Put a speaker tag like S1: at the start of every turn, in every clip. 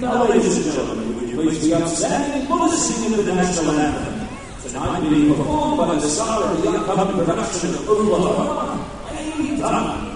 S1: Now, ladies and gentlemen, would you please be upstanding for the singing of the national anthem? Tonight being performed by the star of the upcoming production of Oklahoma, Amy Dunn.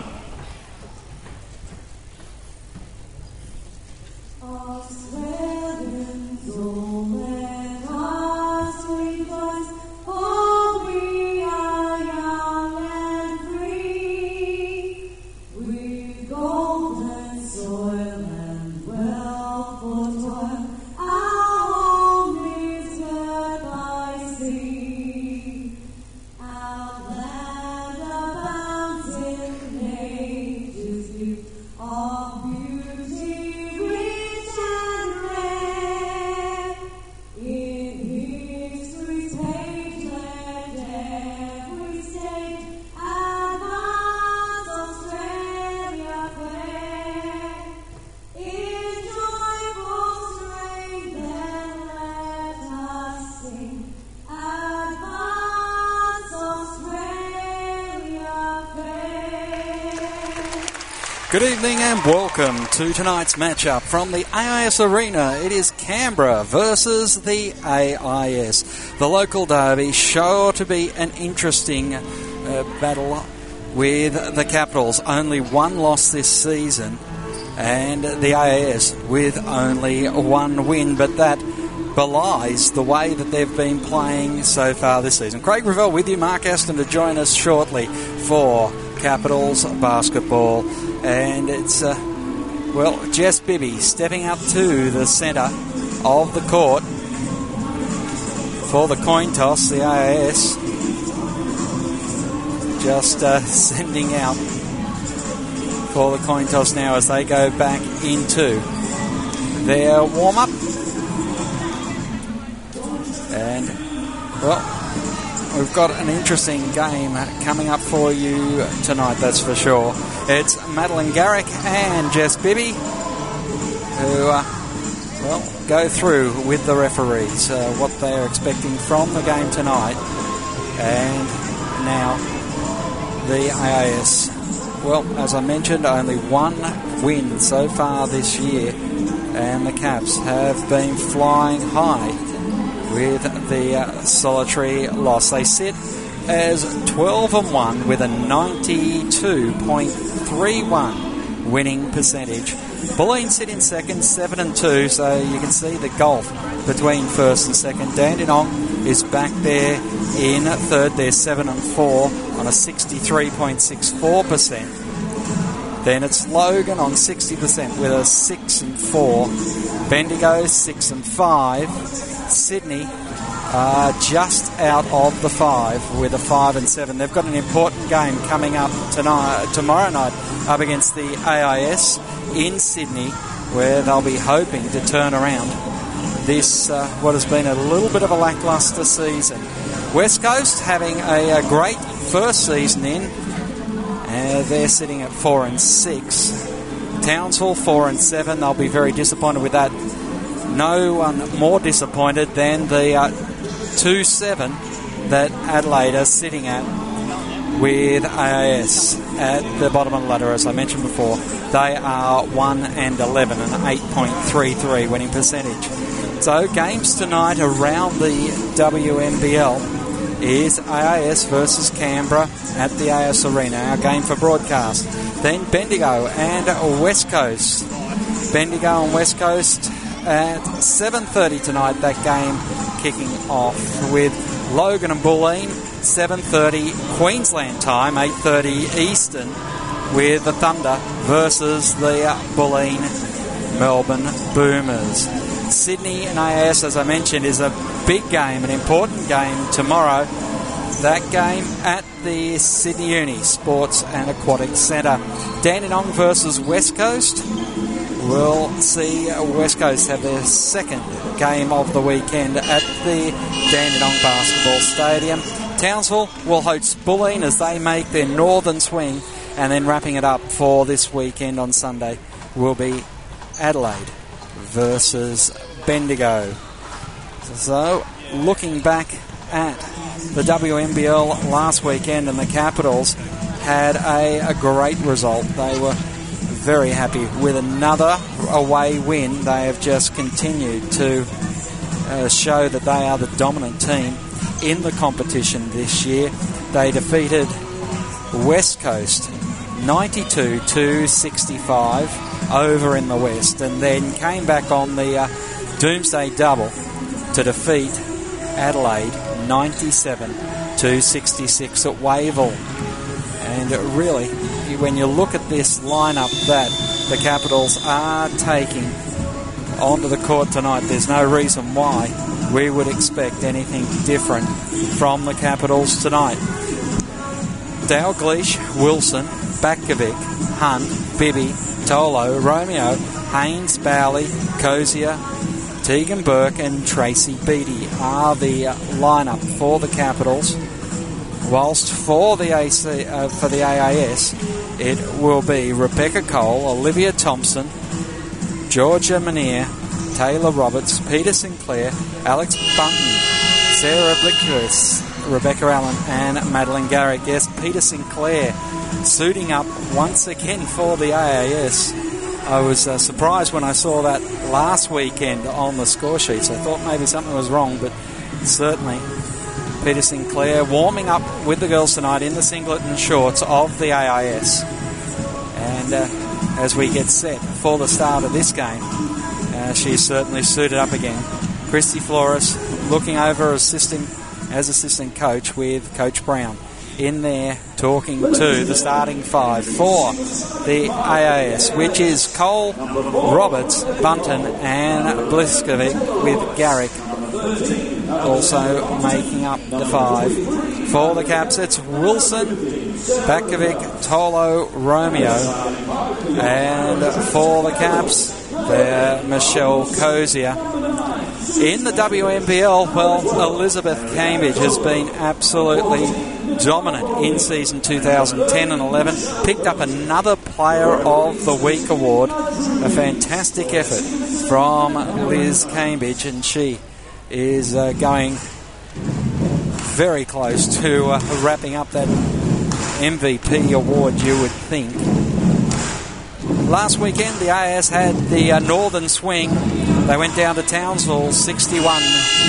S2: To tonight's matchup from the AIS Arena. It is Canberra versus the AIS. The local derby sure to be an interesting uh, battle with the Capitals. Only one loss this season and the AIS with only one win, but that belies the way that they've been playing so far this season. Craig Revell with you, Mark Aston to join us shortly for Capitals basketball. And it's, uh, well, Jess Bibby stepping up to the centre of the court for the coin toss, the AIS. Just uh, sending out for the coin toss now as they go back into their warm up. And, well, we've got an interesting game coming up for you tonight, that's for sure. It's Madeline Garrick and Jess Bibby who, uh, well, go through with the referees uh, what they're expecting from the game tonight. And now the AIS. Well, as I mentioned, only one win so far this year, and the Caps have been flying high with the uh, solitary loss. They sit as 12 and 1 with a 92.31 winning percentage. Bulleen sit in second, 7 and 2, so you can see the gulf between first and second. Dandenong is back there in third, they're 7 and 4 on a 63.64%. Then it's Logan on 60% with a 6 and 4. Bendigo 6 and 5. Sydney uh, just out of the 5 with a 5 and 7. They've got an important game coming up tonight, tomorrow night up against the AIS in Sydney where they'll be hoping to turn around this, uh, what has been a little bit of a lacklustre season. West Coast having a, a great first season in. Uh, they're sitting at four and six. Townsville four and seven. They'll be very disappointed with that. No one more disappointed than the uh, two seven that Adelaide are sitting at with AIS at the bottom of the ladder, as I mentioned before. They are 1 and 11 and 8.33 winning percentage. So, games tonight around the WNBL is AIS versus Canberra at the AIS Arena, our game for broadcast. Then Bendigo and West Coast. Bendigo and West Coast at 7.30 tonight, that game kicking off with Logan and Bulleen, 7.30 Queensland time, 8.30 Eastern, with the Thunder versus the Bulleen Melbourne Boomers. Sydney and AIS, as I mentioned, is a big game, an important game tomorrow. That game at the Sydney Uni Sports and Aquatic Centre. Dandenong versus West Coast. We'll see uh, West Coast have their second game of the weekend at the Dandenong Basketball Stadium. Townsville will host Bulleen as they make their northern swing, and then wrapping it up for this weekend on Sunday will be Adelaide versus Bendigo. So, looking back at the WNBL last weekend, and the Capitals had a, a great result. They were very happy with another away win. They have just continued to uh, show that they are the dominant team in the competition this year. They defeated West Coast 92 to 65 over in the West and then came back on the uh, Doomsday double to defeat Adelaide 97 to 66 at Wavell. And really, when you look at this lineup that the Capitals are taking onto the court tonight, there's no reason why we would expect anything different from the Capitals tonight. Dalglish, Wilson, Batkovic, Hunt, Bibby, Tolo, Romeo, Haynes, Bowley, Cosier, Tegan Burke, and Tracy Beattie are the lineup for the Capitals. Whilst for the AC, uh, for the AIS, it will be Rebecca Cole, Olivia Thompson, Georgia Manier, Taylor Roberts, Peter Sinclair, Alex Bunton, Sarah Blickwist, Rebecca Allen, and Madeline Garrick. Yes, Peter Sinclair suiting up once again for the AIS. I was uh, surprised when I saw that last weekend on the score sheets. I thought maybe something was wrong, but certainly Peter Sinclair warming up with the girls tonight in the singlet and shorts of the AIS. And uh, as we get set for the start of this game, uh, she's certainly suited up again. Christy Flores looking over assisting as assistant coach with Coach Brown in there talking to the starting five for the AIS, which is Cole, Roberts, Bunton, and Bliskovic with Garrick also making up the five. For the Caps, it's Wilson, Batkovic, Tolo, Romeo, and for the Caps, they're Michelle Cosier. In the WNBL, well, Elizabeth Cambridge has been absolutely dominant in season 2010 and 11. Picked up another Player of the Week award. A fantastic effort from Liz Cambridge, and she is uh, going very close to uh, wrapping up that MVP award, you would think. Last weekend, the AS had the uh, Northern Swing. They went down to Townsville 61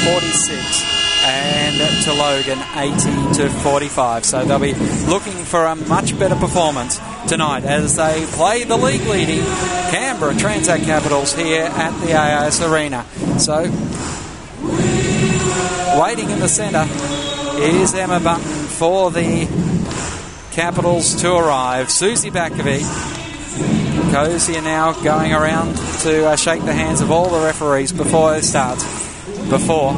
S2: 46 and to Logan 80 to 45. So they'll be looking for a much better performance tonight as they play the league leading Canberra Transact Capitals here at the AIS Arena. So waiting in the centre is Emma Button for the Capitals to arrive. Suzy Batkovic. Cozy now going around to uh, shake the hands of all the referees before it starts. Before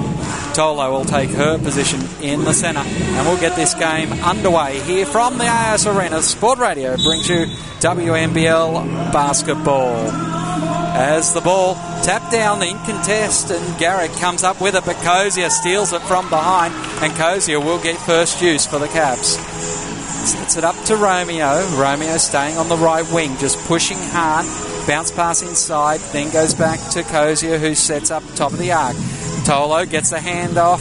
S2: Tolo will take her position in the centre. And we'll get this game underway here from the AIS Arena. Sport Radio brings you WNBL basketball. As the ball tapped down the in contest, and Garrick comes up with it, but Cosier steals it from behind, and Cosier will get first use for the Caps. Sets it up to Romeo. Romeo staying on the right wing, just pushing hard. Bounce pass inside, then goes back to Cosier, who sets up top of the arc. Tolo gets the handoff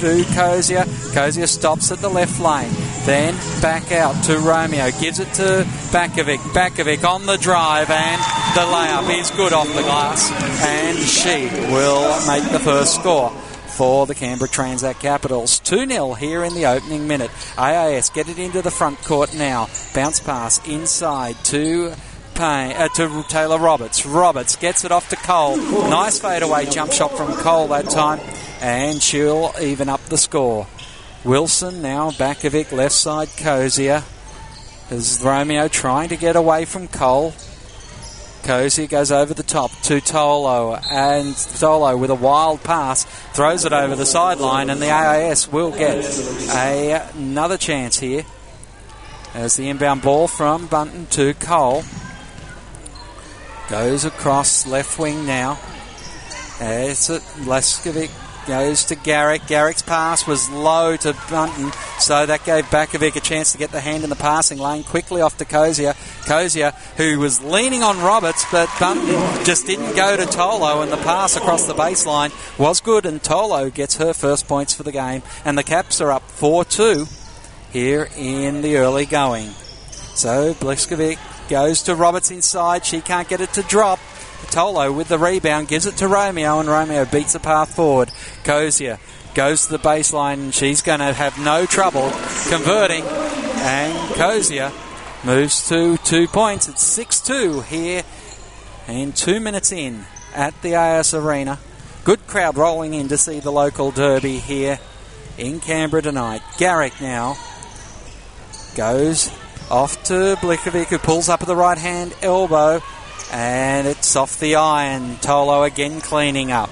S2: to Cosier. Cosier stops at the left lane. Then back out to Romeo. Gives it to Batkovic. Batkovic on the drive and the layup is good off the glass. And she will make the first score for the Canberra Transact Capitals. 2 0 here in the opening minute. AIS get it into the front court now. Bounce pass inside to Payne, uh, to Taylor Roberts. Roberts gets it off to Cole. Nice fadeaway jump shot from Cole that time, and she'll even up the score. Wilson now Batkovic, left side Cosier. As Romeo trying to get away from Cole. Cosier goes over the top to Tolo, and Tolo with a wild pass throws it over the sideline, and the AIS will get a, another chance here. As the inbound ball from Bunton to Cole. Goes across left wing now. As it Leskovic goes to Garrick. Garrick's pass was low to Bunton, so that gave Batkovic a chance to get the hand in the passing lane. Quickly off to Cosier. Cosier, who was leaning on Roberts, but Bunton just didn't go to Tolo, and the pass across the baseline was good, and Tolo gets her first points for the game, and the Caps are up 4 2 here in the early going. So Bliskovic Goes to Roberts inside. She can't get it to drop. Tolo with the rebound gives it to Romeo, and Romeo beats the path forward. Cosier goes to the baseline, and she's going to have no trouble converting. And Cosier moves to two points. It's 6 2 here, and two minutes in at the AIS Arena. Good crowd rolling in to see the local derby here in Canberra tonight. Garrick now goes off to Blikovic, who pulls up at the right hand elbow, and it's off the iron. Tolo again cleaning up.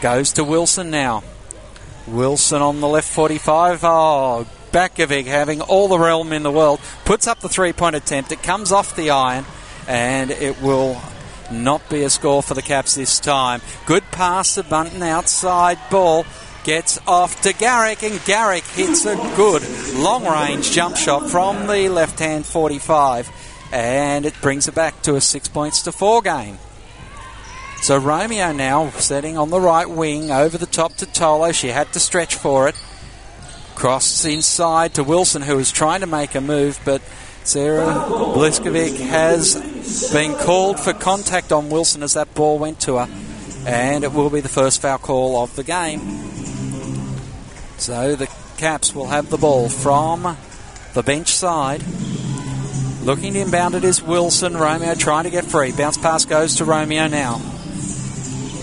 S2: Goes to Wilson now. Wilson on the left 45. Oh, Batkovic having all the realm in the world. Puts up the three point attempt. It comes off the iron, and it will not be a score for the Caps this time. Good pass to Bunton outside ball. Gets off to Garrick, and Garrick hits a good long range jump shot from the left hand 45, and it brings it back to a six points to four game. So Romeo now setting on the right wing over the top to Tolo. She had to stretch for it. Crosses inside to Wilson, who was trying to make a move, but Sarah Bliskovic has been called for contact on Wilson as that ball went to her, and it will be the first foul call of the game. So the Caps will have the ball from the bench side. Looking to inbound it is Wilson. Romeo trying to get free. Bounce pass goes to Romeo now.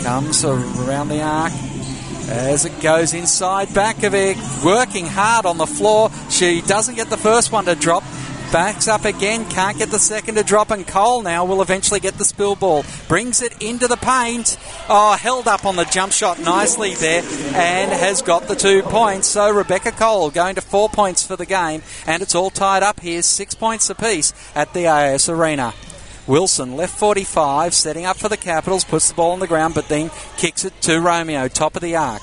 S2: Comes around the arc as it goes inside. Batkovic working hard on the floor. She doesn't get the first one to drop. Backs up again, can't get the second to drop, and Cole now will eventually get the spill ball. Brings it into the paint. Oh, held up on the jump shot nicely there, and has got the two points. So Rebecca Cole going to four points for the game, and it's all tied up here, six points apiece at the AIS Arena. Wilson, left 45, setting up for the Capitals, puts the ball on the ground, but then kicks it to Romeo, top of the arc.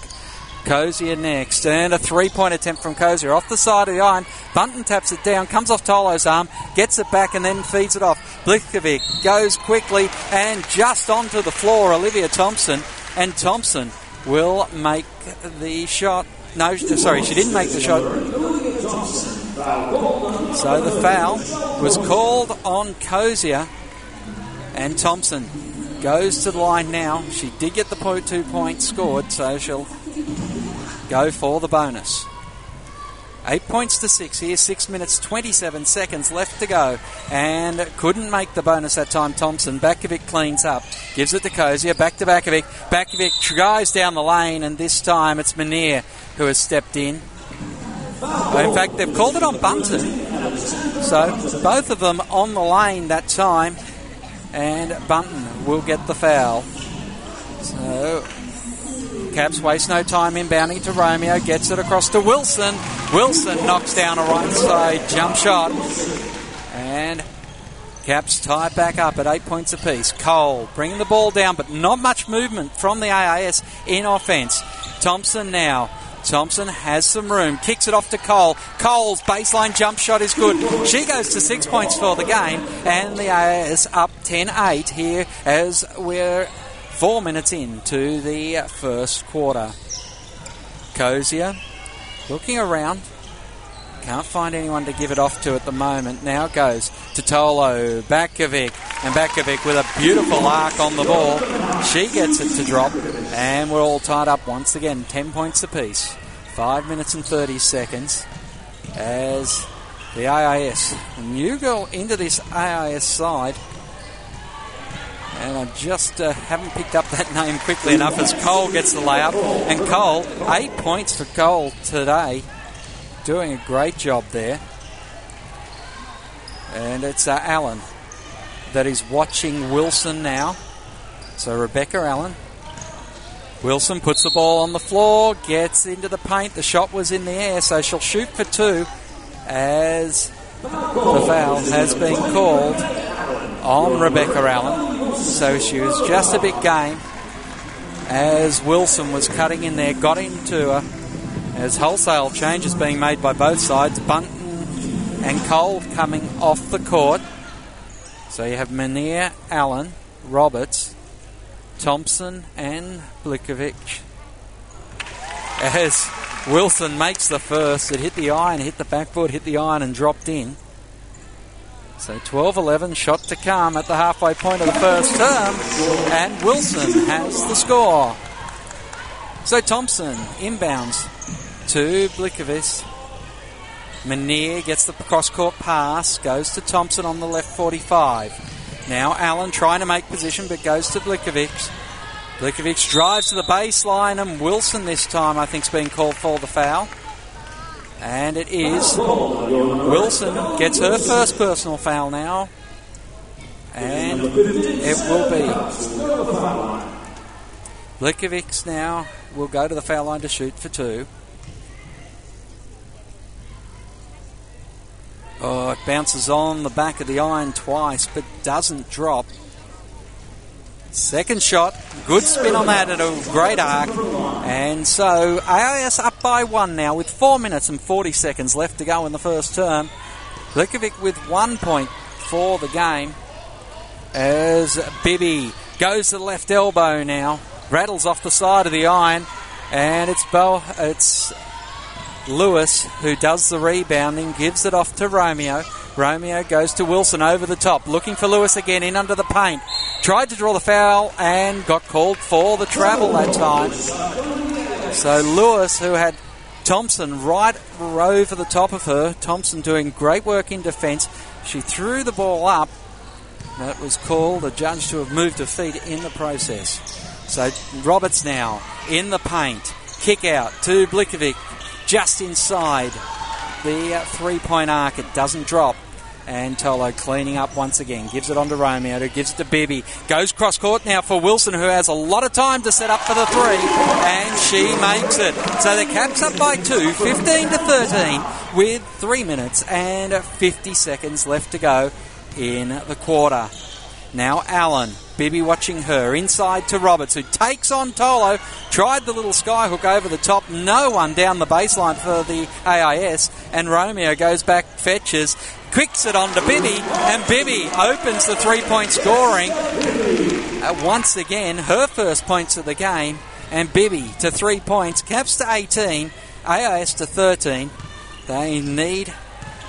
S2: Cosier next, and a three point attempt from Cosier off the side of the iron. Bunton taps it down, comes off Tolo's arm, gets it back, and then feeds it off. Blikovic goes quickly and just onto the floor. Olivia Thompson, and Thompson will make the shot. No, sorry, she didn't make the shot. So the foul was called on Cosier, and Thompson goes to the line now. She did get the point, two points scored, so she'll go for the bonus. Eight points to six here, six minutes, 27 seconds left to go. And couldn't make the bonus that time, Thompson. Batkovic cleans up, gives it to Cosier, back to Batkovic. Batkovic drives down the lane, and this time it's Manier who has stepped in. In fact, they've called it on Bunton. So both of them on the lane that time, and Bunton will get the foul. So Caps waste no time inbounding to Romeo, gets it across to Wilson. Wilson knocks down a right side jump shot. And Caps tie back up at eight points apiece. Cole bringing the ball down, but not much movement from the AIS in offense. Thompson now. Thompson has some room, kicks it off to Cole. Cole's baseline jump shot is good. She goes to six points for the game, and the AIS up 10 8 here as we're four minutes into the first quarter. Cosier looking around. Can't find anyone to give it off to at the moment. Now it goes to Tolo, Batkovic, and Batkovic with a beautiful arc on the ball. She gets it to drop, and we're all tied up once again, 10 points apiece. 5 minutes and 30 seconds as the AIS. You go into this AIS side, and I just uh, haven't picked up that name quickly enough as Cole gets the layup. And Cole, eight points for Cole today. Doing a great job there. And it's uh, Allen that is watching Wilson now. So Rebecca Allen. Wilson puts the ball on the floor, gets into the paint. The shot was in the air, so she'll shoot for two as the foul has been called on Rebecca Allen. So she was just a bit game as Wilson was cutting in there, got into her. As wholesale changes being made by both sides, Bunton and Cole coming off the court. So you have Manier, Allen, Roberts, Thompson, and Blikovic. As Wilson makes the first, it hit the iron, hit the backboard, hit the iron, and dropped in. So 12 11, shot to come at the halfway point of the first term, and Wilson has the score. So Thompson inbounds to Blikovic. Manier gets the cross court pass, goes to Thompson on the left 45. Now Allen trying to make position but goes to Blikovic. Blikovic drives to the baseline and Wilson this time I think's been called for the foul. And it is. Wilson gets her first personal foul now. And it will be. Blikovic now will go to the foul line to shoot for two. Oh, it bounces on the back of the iron twice, but doesn't drop. Second shot, good spin on that at a great arc. And so AIS up by one now with four minutes and 40 seconds left to go in the first term. Likovic with one point for the game. As Bibby goes to the left elbow now, rattles off the side of the iron, and it's Bo, it's Lewis who does the rebounding, gives it off to Romeo. Romeo goes to Wilson over the top, looking for Lewis again in under the paint. Tried to draw the foul and got called for the travel that time. So Lewis, who had Thompson right over the top of her, Thompson doing great work in defence. She threw the ball up. That was called a judge to have moved her feet in the process. So Roberts now in the paint. Kick out to Blikovic just inside the three point arc. It doesn't drop. And Tolo cleaning up once again. Gives it on to Romeo, who gives it to Bibby. Goes cross court now for Wilson, who has a lot of time to set up for the three. And she makes it. So the Caps up by two, 15 to 13, with three minutes and 50 seconds left to go in the quarter. Now Allen. Bibby watching her. Inside to Roberts, who takes on Tolo. Tried the little skyhook over the top. No one down the baseline for the AIS. And Romeo goes back, fetches, quicks it on to Bibby. And Bibby opens the three point scoring. Uh, once again, her first points of the game. And Bibby to three points. Caps to 18. AIS to 13. They need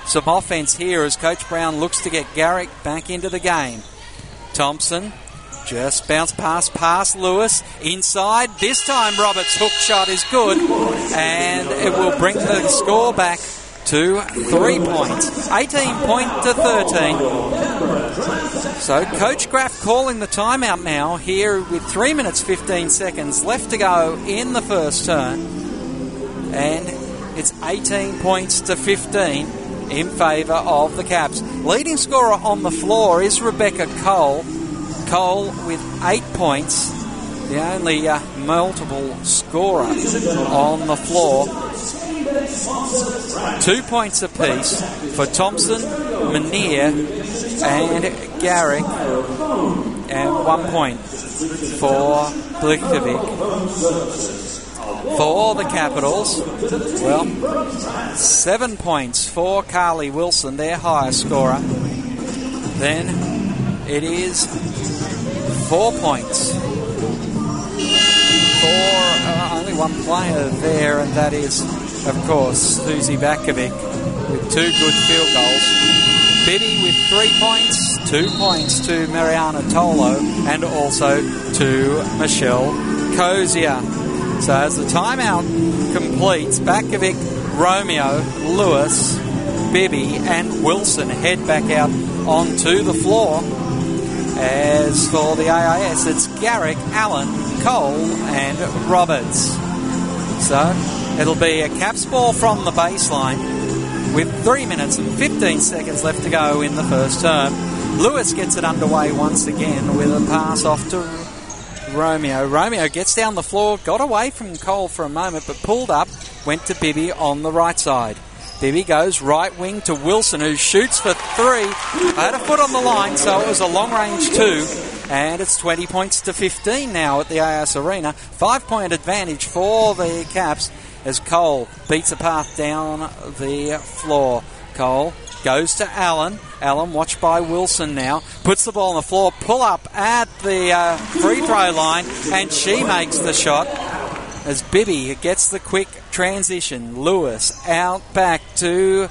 S2: some offense here as Coach Brown looks to get Garrick back into the game. Thompson just bounce pass past Lewis inside. This time Roberts' hook shot is good, and it will bring the score back to three points, 18 point to 13. So Coach Graf calling the timeout now here with three minutes 15 seconds left to go in the first turn, and it's 18 points to 15 in favour of the Caps. Leading scorer on the floor is Rebecca Cole. Cole with eight points, the only uh, multiple scorer on the floor. Two points apiece for Thompson, Manier, and Garrick, and one point for Blikovic. For the Capitals, well, seven points for Carly Wilson, their highest scorer. Then it is four points for uh, only one player there, and that is, of course, Suzy Batkovic with two good field goals. Bibby with three points, two points to Mariana Tolo, and also to Michelle Cosier. So as the timeout completes, Batkovic, Romeo, Lewis, Bibby, and Wilson head back out onto the floor. As for the AIS, it's Garrick, Allen, Cole, and Roberts. So it'll be a caps ball from the baseline with 3 minutes and 15 seconds left to go in the first term. Lewis gets it underway once again with a pass off to Romeo. Romeo gets down the floor, got away from Cole for a moment, but pulled up, went to Bibby on the right side. Bibby goes right wing to Wilson, who shoots for three. I Had a foot on the line, so it was a long range two. And it's 20 points to 15 now at the AIS Arena. Five point advantage for the Caps as Cole beats a path down the floor. Cole goes to Allen. Allen, watched by Wilson now, puts the ball on the floor, pull up at the uh, free throw line, and she makes the shot as Bibby gets the quick transition. Lewis out back to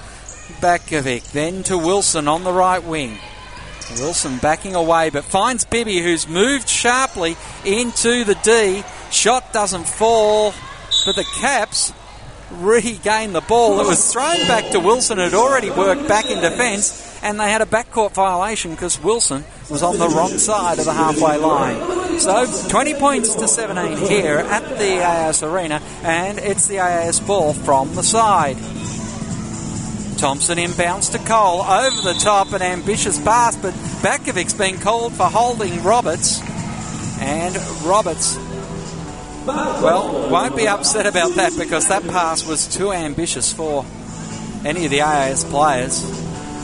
S2: Batkovic, then to Wilson on the right wing. Wilson backing away, but finds Bibby, who's moved sharply into the D. Shot doesn't fall, but the Caps regain the ball. It was thrown back to Wilson, who'd already worked back in defence, and they had a backcourt violation because Wilson was on the wrong side of the halfway line. So 20 points to 17 here at the AIS Arena, and it's the AIS ball from the side. Thompson inbounds to Cole over the top, an ambitious pass, but Batkovic's been called for holding Roberts, and Roberts well, won't be upset about that because that pass was too ambitious for any of the AIS players.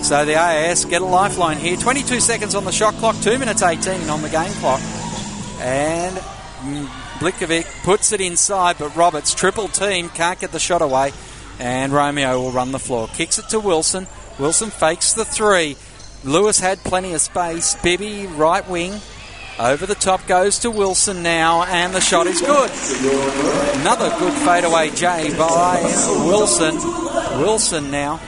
S2: So the AIS get a lifeline here. 22 seconds on the shot clock, 2 minutes 18 on the game clock. And Blikovic puts it inside, but Roberts, triple team, can't get the shot away. And Romeo will run the floor. Kicks it to Wilson. Wilson fakes the three. Lewis had plenty of space. Bibby, right wing. Over the top goes to Wilson now, and the shot is good. Another good fadeaway J by Wilson. Wilson now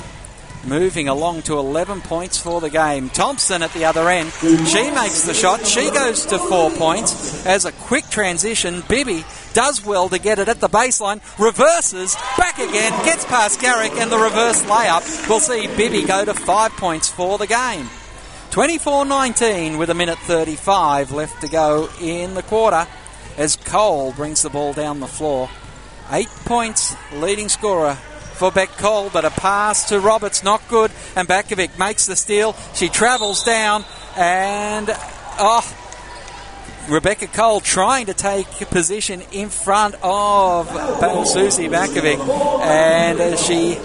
S2: moving along to 11 points for the game. Thompson at the other end. She makes the shot. She goes to four points. As a quick transition, Bibby does well to get it at the baseline, reverses, back again, gets past Garrick, and the reverse layup. We'll see Bibby go to five points for the game. 24 19 with a minute 35 left to go in the quarter as Cole brings the ball down the floor. Eight points, leading scorer for Beck Cole, but a pass to Roberts, not good. And Batkovic makes the steal. She travels down, and oh, Rebecca Cole trying to take position in front of Suzy Batkovic, and she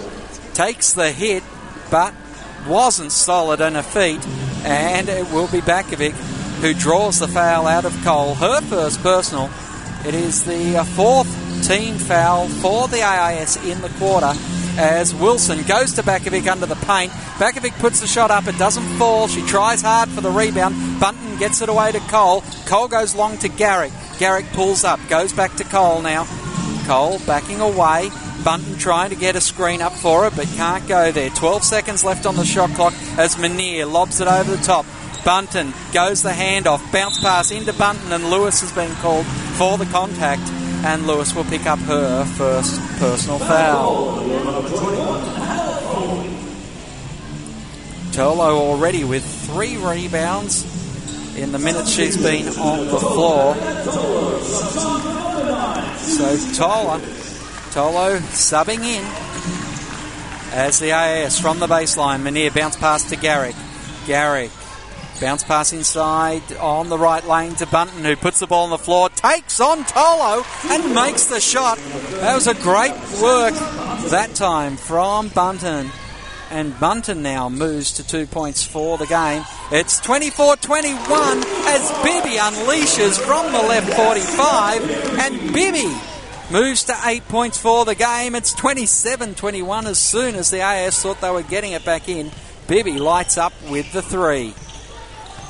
S2: takes the hit, but wasn't solid on her feet, and it will be Batkovic who draws the foul out of Cole. Her first personal. It is the uh, fourth team foul for the AIS in the quarter as Wilson goes to Batkovic under the paint. Batkovic puts the shot up, it doesn't fall. She tries hard for the rebound. Bunton gets it away to Cole. Cole goes long to Garrick. Garrick pulls up, goes back to Cole now. Cole backing away. Bunton trying to get a screen up for it, but can't go there. 12 seconds left on the shot clock as Manier lobs it over the top. Bunton goes the handoff, bounce pass into Bunton, and Lewis has been called for the contact, and Lewis will pick up her first personal foul. Tolo already with three rebounds in the minutes she's been on the floor. So Tola, Tolo subbing in as the AIS from the baseline. Manier bounce pass to Garrick. Garrick Bounce pass inside on the right lane to Bunton, who puts the ball on the floor, takes on Tolo, and makes the shot. That was a great work that time from Bunton. And Bunton now moves to two points for the game. It's 24 21 as Bibby unleashes from the left 45, and Bibby moves to eight points for the game. It's 27 21 as soon as the AS thought they were getting it back in. Bibby lights up with the three.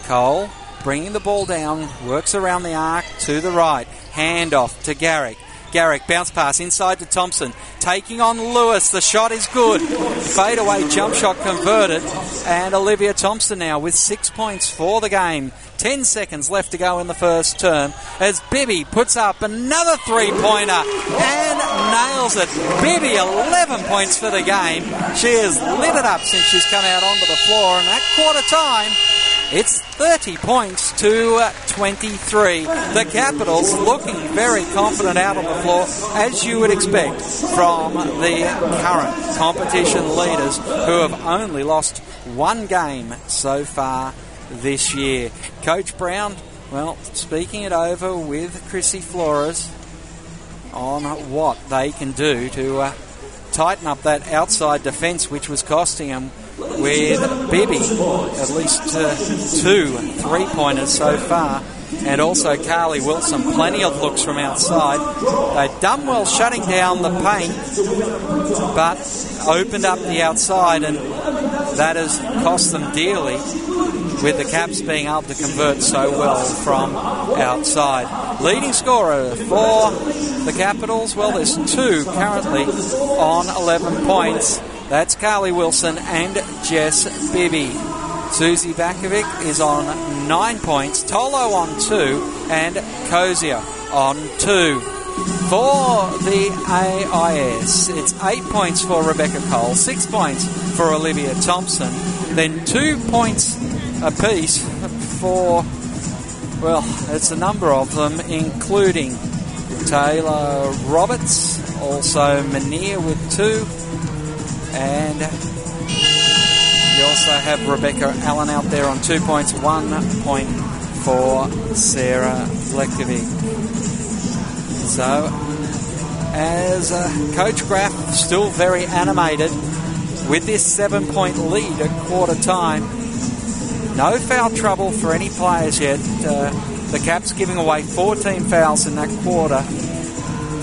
S2: Cole bringing the ball down, works around the arc to the right. Hand off to Garrick. Garrick bounce pass inside to Thompson, taking on Lewis. The shot is good. Fade away jump shot converted, and Olivia Thompson now with six points for the game. Ten seconds left to go in the first term as Bibby puts up another three pointer and nails it. Bibby 11 points for the game. She has lit it up since she's come out onto the floor, and at quarter time, it's 30 points to 23. The Capitals looking very confident out on the floor, as you would expect from the current competition leaders who have only lost one game so far this year. Coach Brown, well, speaking it over with Chrissy Flores on what they can do to uh, tighten up that outside defence, which was costing them with Bibby at least uh, two three pointers so far. And also Carly Wilson, plenty of looks from outside. They've done well shutting down the paint, but opened up the outside, and that has cost them dearly with the Caps being able to convert so well from outside. Leading scorer for the Capitals, well, there's two currently on 11 points. That's Carly Wilson and Jess Bibby. Suzy Batkovic is on nine points, Tolo on two, and Cosier on two. For the AIS, it's eight points for Rebecca Cole, six points for Olivia Thompson, then two points apiece for, well, it's a number of them, including Taylor Roberts, also Mania with two, and you also have Rebecca Allen out there on two points, one point for Sarah Blekovic. So, as uh, Coach Graf still very animated with this seven point lead at quarter time, no foul trouble for any players yet. Uh, the Caps giving away 14 fouls in that quarter,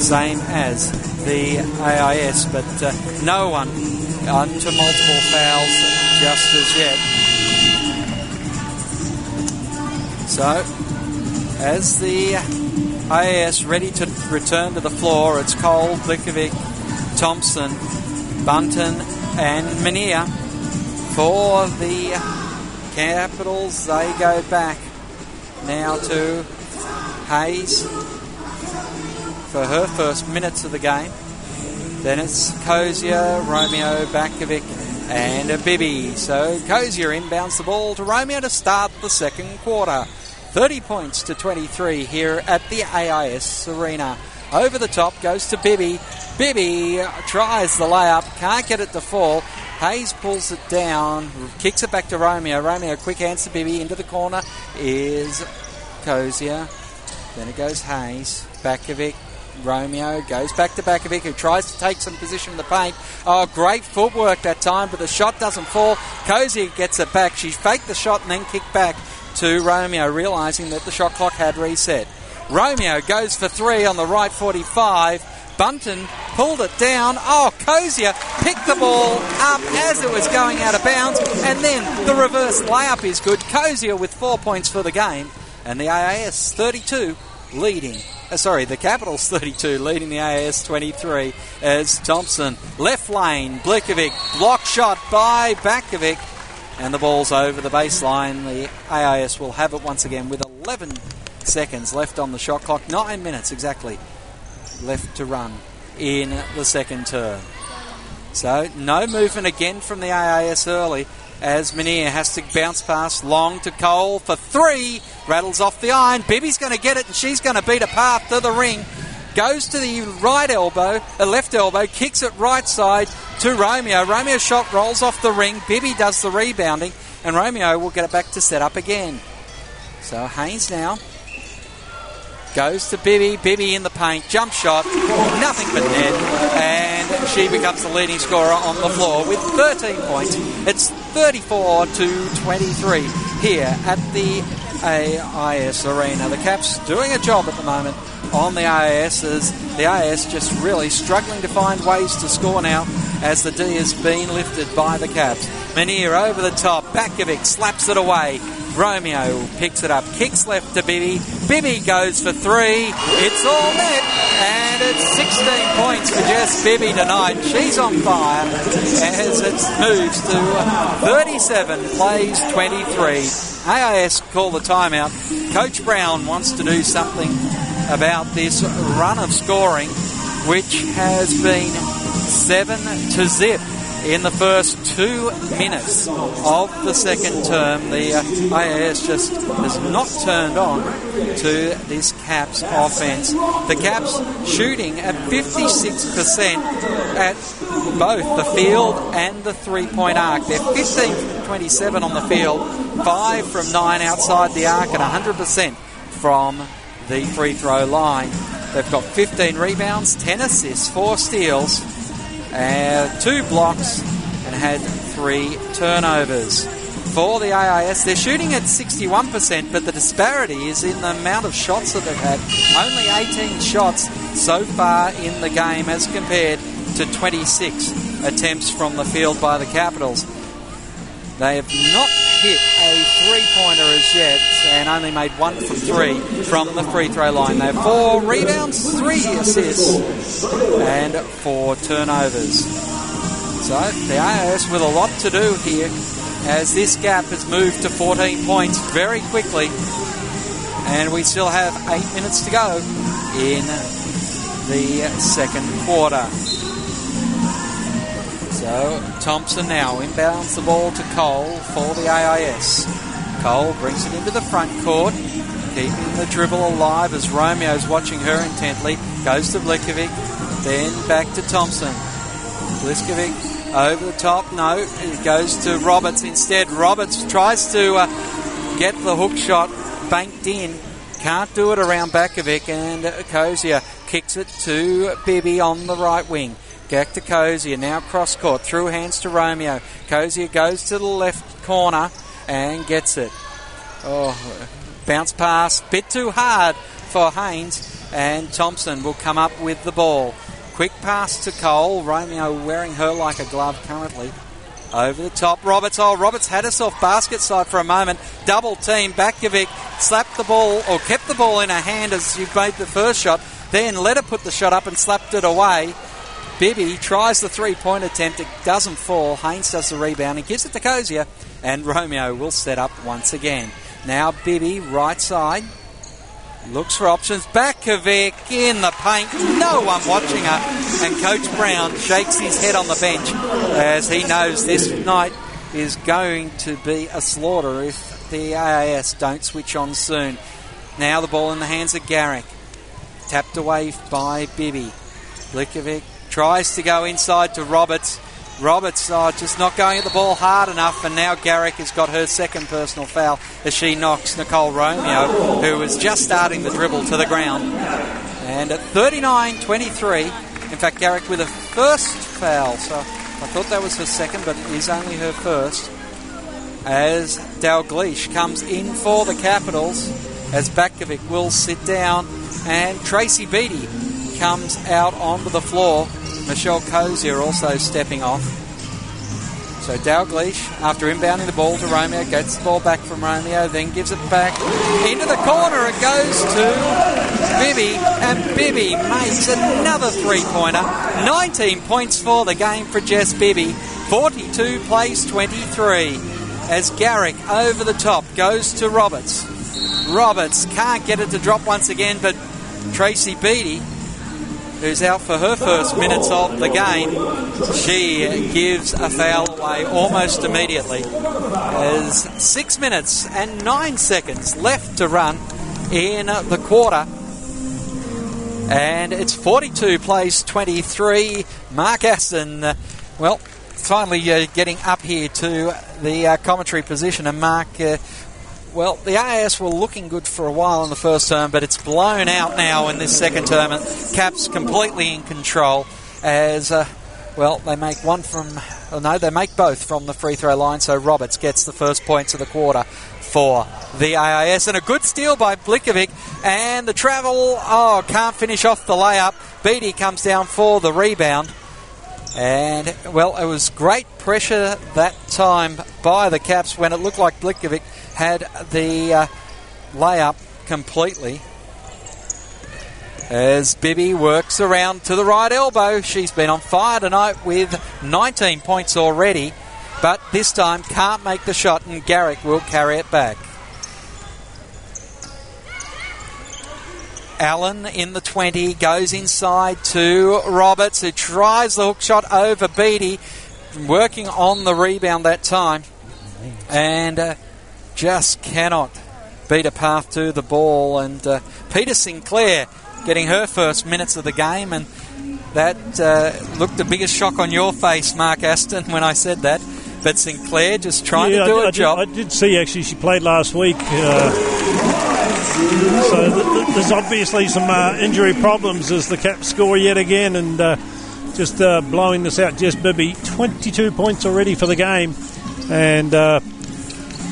S2: same as the AIS, but uh, no one onto multiple fouls just as yet. So, as the AIS ready to return to the floor, it's Cole, Blikovic, Thompson, Bunton, and Mania. For the Capitals, they go back now to Hayes for her first minutes of the game. Then it's Cosier, Romeo, Batkovic, and a Bibby. So Cosier inbounds the ball to Romeo to start the second quarter. 30 points to 23 here at the AIS Arena. Over the top goes to Bibby. Bibby tries the layup, can't get it to fall. Hayes pulls it down, kicks it back to Romeo. Romeo, quick answer, Bibby into the corner is Cosier. Then it goes Hayes. Batkovic, Romeo goes back to Batkovic, who tries to take some position in the paint. Oh, great footwork that time, but the shot doesn't fall. Cozy gets it back. She faked the shot and then kicked back to Romeo, realizing that the shot clock had reset. Romeo goes for three on the right 45. Bunton pulled it down. Oh, Cosier picked the ball up as it was going out of bounds, and then the reverse layup is good. Cosier with four points for the game, and the AIS 32 leading. Uh, sorry, the Capitals 32 leading the AIS 23 as Thompson left lane. Blikovic block shot by Batkovic, and the ball's over the baseline. The AIS will have it once again with 11 seconds left on the shot clock. Nine minutes exactly left to run in the second term. So no movement again from the AIS early as Mania has to bounce past long to Cole for three. Rattles off the iron. Bibby's going to get it and she's going to beat a path to the ring. Goes to the right elbow, the left elbow, kicks it right side to Romeo. Romeo's shot rolls off the ring. Bibby does the rebounding and Romeo will get it back to set up again. So Haynes now goes to Bibby. Bibby in the paint, jump shot, nothing but net, and she becomes the leading scorer on the floor with 13 points. It's 34 to 23 here at the AIS Arena. The Caps doing a job at the moment on the AIS as the AIS just really struggling to find ways to score now as the D has been lifted by the Caps. Menier over the top, Batkovic slaps it away. Romeo picks it up, kicks left to Bibby. Bibby goes for three. It's all net, and it's 16 points for Jess Bibby tonight. She's on fire as it moves to 37, plays 23. AIS call the timeout. Coach Brown wants to do something about this run of scoring, which has been seven to zip in the first two minutes of the second term. The AIS just has not turned on to this Caps offense. The Caps shooting at 56% at both the field and the three point arc. They're 15 from 27 on the field, 5 from 9 outside the arc, and 100% from the free throw line. They've got 15 rebounds, 10 assists, 4 steals, uh, 2 blocks, and had 3 turnovers. For the AIS, they're shooting at 61%, but the disparity is in the amount of shots that they've had. Only 18 shots so far in the game as compared to 26 attempts from the field by the Capitals. They have not hit a three pointer as yet and only made one from three from the free throw line. They have four rebounds, three assists, and four turnovers. So the AIS with a lot to do here as this gap has moved to 14 points very quickly. And we still have eight minutes to go in the second quarter. So Thompson now inbounds the ball to Cole for the AIS. Cole brings it into the front court, keeping the dribble alive as Romeo's watching her intently. Goes to Blicavs, then back to Thompson. Blicavs over the top. No, it goes to Roberts instead. Roberts tries to uh, get the hook shot banked in. Can't do it around Batkovic, and Cosier kicks it to Bibby on the right wing. Back to Cosier, now cross court, through hands to Romeo. Cosier goes to the left corner and gets it. Oh, bounce pass, bit too hard for Haynes, and Thompson will come up with the ball. Quick pass to Cole. Romeo wearing her like a glove currently. Over the top, Roberts. Oh, Roberts had herself basket side for a moment. Double team. Batkovic slapped the ball or kept the ball in her hand as you made the first shot. Then let her put the shot up and slapped it away. Bibby tries the three point attempt. It doesn't fall. Haynes does the rebound and gives it to Cosier. And Romeo will set up once again. Now Bibby, right side. Looks for options. Batkovic in the paint. No one watching her. And Coach Brown shakes his head on the bench as he knows this night is going to be a slaughter if the AIS don't switch on soon. Now the ball in the hands of Garrick. Tapped away by Bibby. Blicavs tries to go inside to Roberts. Roberts oh, just not going at the ball hard enough, and now Garrick has got her second personal foul as she knocks Nicole Romeo, who was just starting the dribble, to the ground. And at 39 23, in fact, Garrick with a first foul, so I thought that was her second, but it is only her first. As Dalgleish comes in for the Capitals, as Batkovic will sit down, and Tracy Beattie comes out onto the floor. Michelle Cosier also stepping off. So Dalgleish, after inbounding the ball to Romeo, gets the ball back from Romeo, then gives it back into the corner. It goes to Bibby, and Bibby makes another three pointer. 19 points for the game for Jess Bibby. 42 plays 23. As Garrick over the top goes to Roberts. Roberts can't get it to drop once again, but Tracy Beattie who's out for her first minutes of the game, she gives a foul away almost immediately. There's six minutes and nine seconds left to run in the quarter. And it's 42 plays 23. Mark Aston, well, finally uh, getting up here to the uh, commentary position. And Mark, uh, well, the AIS were looking good for a while in the first term, but it's blown out now in this second term. And Caps completely in control as, uh, well, they make one from, oh no, they make both from the free throw line. So Roberts gets the first points of the quarter for the AIS. And a good steal by Blicavs. And the travel, oh, can't finish off the layup. Beattie comes down for the rebound. And, well, it was great pressure that time by the Caps when it looked like Blicavs had the uh, layup completely. As Bibby works around to the right elbow, she's been on fire tonight with 19 points already, but this time can't make the shot, and Garrick will carry it back. Allen in the 20 goes inside to Roberts, who tries the hook shot over Beattie, working on the rebound that time, and uh, just cannot beat a path to the ball. And uh, Peter Sinclair getting her first minutes of the game, and that uh, looked the biggest shock on your face, Mark Aston, when I said that. But Sinclair just trying
S3: yeah,
S2: to do
S3: I,
S2: a
S3: I
S2: job.
S3: Did, I did see actually she played last week. Uh, so th- th- there's obviously some uh, injury problems as the Caps score yet again, and uh, just uh, blowing this out. Jess Bibby, 22 points already for the game, and uh,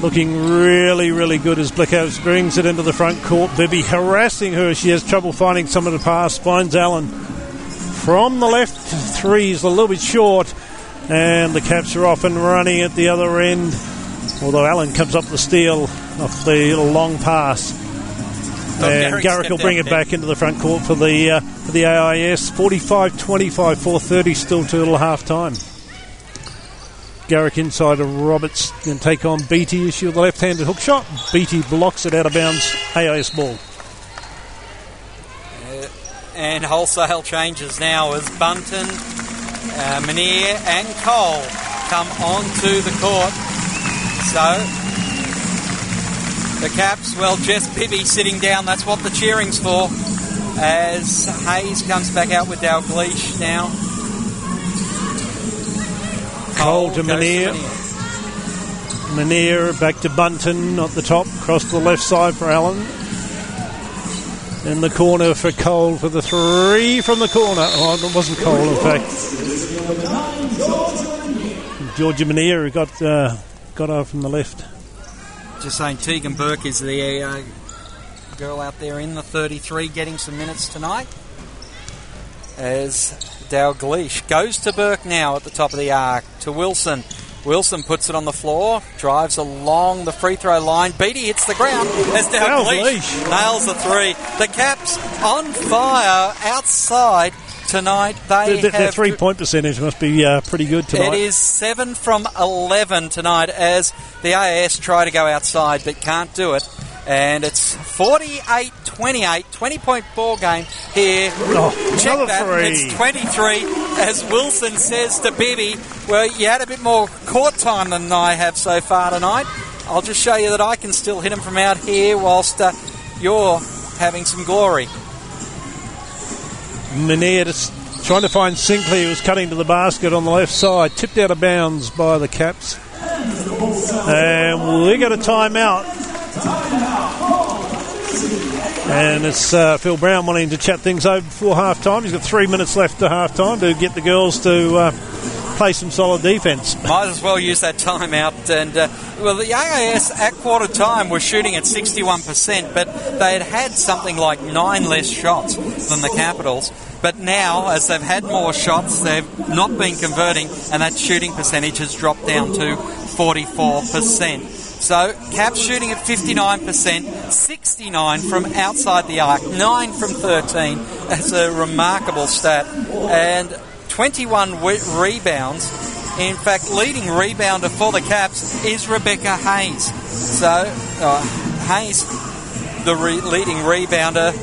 S3: looking really, really good as Blicavs brings it into the front court. Bibby harassing her. She has trouble finding some of the pass. Finds Allen from the left. Three is a little bit short, and the Caps are off and running at the other end. Although Allen comes up the steal off the long pass.
S2: Oh,
S3: and
S2: Garrick
S3: will bring it back into the front court for the uh, for the AIS. 45-25, 430 still to little half time. Garrick inside of Roberts and take on Beatty. Issue the left-handed hook shot. Beatty blocks it out of bounds. AIS ball.
S2: And wholesale changes now as Bunton, uh, and Cole come onto the court. So the Caps, well, Jess Bibby sitting down. That's what the cheering's for. As Hayes comes back out with Dalgleish now.
S3: Cole to
S2: goes
S3: Manier. Manier back to Bunton at the top, across the left side for Allen. In the corner for Cole for the three from the corner. Oh, it wasn't Cole, in fact. Georgia Manier who got uh, got over from the left.
S2: Just saying, Tegan Burke is the uh, girl out there in the 33 getting some minutes tonight. As Dalgleish goes to Burke now at the top of the arc to Wilson. Wilson puts it on the floor, drives along the free throw line. Beatty hits the ground as Dalgleish nails the three. The Caps on fire outside tonight. They
S3: Their, their three point percentage must be uh, pretty good tonight.
S2: it is 7 from 11 tonight as the AIS try to go outside but can't do it. And it's 48 28, 20 point ball game here.
S3: Oh,
S2: Check that.
S3: three.
S2: It's 23 as Wilson says to Bibby, Well, you had a bit more court time than I have so far tonight. I'll just show you that I can still hit him from out here whilst uh, you're having some glory.
S3: Manier just trying to find Sinclair, who was cutting to the basket on the left side, tipped out of bounds by the Caps. And we got a timeout. And it's uh, Phil Brown wanting to chat things over before half time. He's got three minutes left to half time to get the girls to uh, play some solid defence.
S2: Might as well use that timeout. And uh, well, the AIS at quarter time were shooting at 61%, but they had had something like nine less shots than the Capitals. But now, as they've had more shots, they've not been converting, and that shooting percentage has dropped down to 44%. So, Caps shooting at 59%, 69 from outside the arc, 9 from 13. That's a remarkable stat. And 21 wi- rebounds. In fact, leading rebounder for the Caps is Rebecca Hayes. So, uh, Hayes, the re- leading rebounder,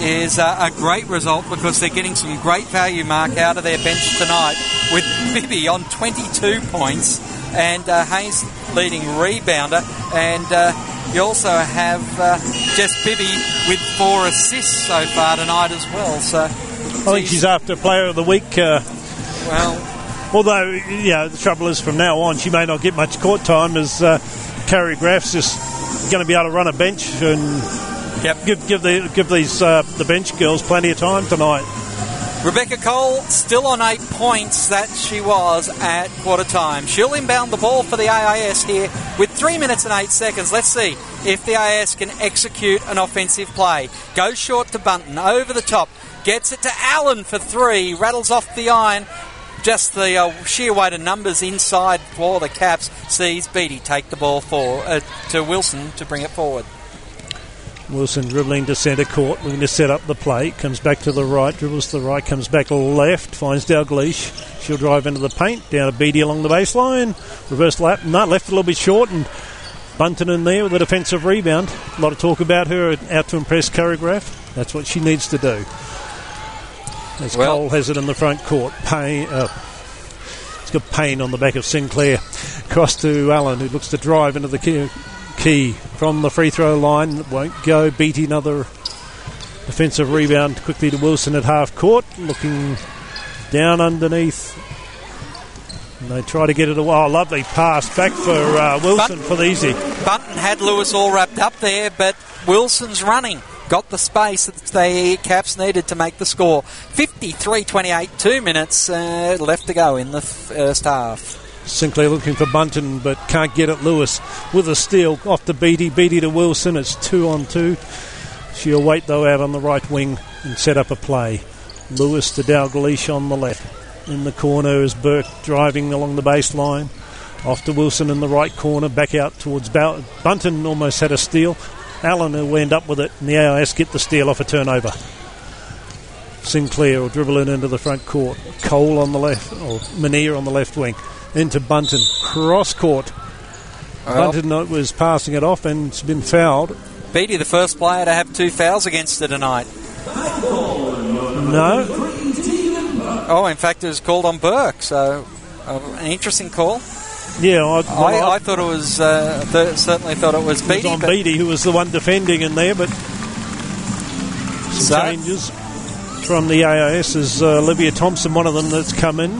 S2: is uh, a great result because they're getting some great value mark out of their bench tonight with Bibby on 22 points and uh, Hayes leading rebounder. And uh, you also have uh, Jess Bibby with four assists so far tonight as well. So,
S3: I think she's after Player of the Week. Uh,
S2: well,
S3: although, yeah, the trouble is from now on she may not get much court time as uh, Carrie Graf's just going to be able to run a bench and
S2: Yep.
S3: give give the give these uh, the bench girls plenty of time tonight.
S2: Rebecca Cole still on eight points that she was at quarter time. She'll inbound the ball for the AIS here with three minutes and eight seconds. Let's see if the AIS can execute an offensive play. Goes short to Bunton, over the top, gets it to Allen for three, rattles off the iron. Just the uh, sheer weight of numbers inside for the Caps sees Beatty take the ball for uh, to Wilson to bring it forward.
S3: Wilson dribbling to centre court, looking to set up the play. Comes back to the right, dribbles to the right, comes back left, finds Dalgleish. She'll drive into the paint, down to Beatty along the baseline. Reverse lap, no, left a little bit short, and Bunton in there with a defensive rebound. A lot of talk about her out to impress Carrie Graf. That's what she needs to do. As
S2: Well-
S3: Cole has it in the front court. Payne, uh, it's got Payne on the back of Sinclair. Cross to Allen, who looks to drive into the key, from the free throw line. Won't go. Beatty another defensive rebound quickly to Wilson at half court. Looking down underneath. And they try to get it away. Oh, lovely pass back for uh, Wilson for the easy.
S2: Bunton had Lewis all wrapped up there, but Wilson's running. Got the space that the Caps needed to make the score. 53 28, two minutes uh, left to go in the first half.
S3: Sinclair looking for Bunton, but can't get it. Lewis with a steal off to Beatty. Beatty to Wilson. It's two on two. She'll wait though out on the right wing and set up a play. Lewis to Dalgleish on the left. In the corner is Burke driving along the baseline. Off to Wilson in the right corner. Back out towards Bal- Bunton. Almost had a steal. Allen will end up with it, and the AIS get the steal off a turnover. Sinclair will dribble into the front court. Cole on the left, or Manier on the left wing. Into Bunton. Cross court.
S2: Well,
S3: Bunton was passing it off and it's been fouled.
S2: Beatty, the first player to have two fouls against her tonight.
S3: No.
S2: Oh, in fact, it was called on Burke, so uh, an interesting call.
S3: Yeah, I,
S2: I, I thought it was, uh, th- certainly thought it was
S3: it was on Beatty who was the one defending in there, but some
S2: So-
S3: changes from the AIS is uh, Olivia Thompson, one of them that's come in.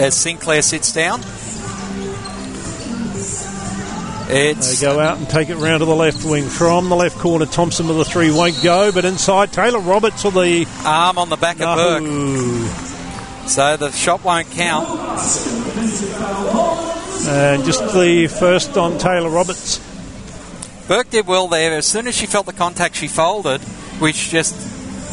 S2: As Sinclair sits down.
S3: They go out and take it round to the left wing. From the left corner, Thompson with the three won't go, but inside, Taylor Roberts with the.
S2: arm on the back of Burke, so the shot won't count.
S3: And just the first on Taylor Roberts.
S2: Burke did well there. As soon as she felt the contact, she folded, which just,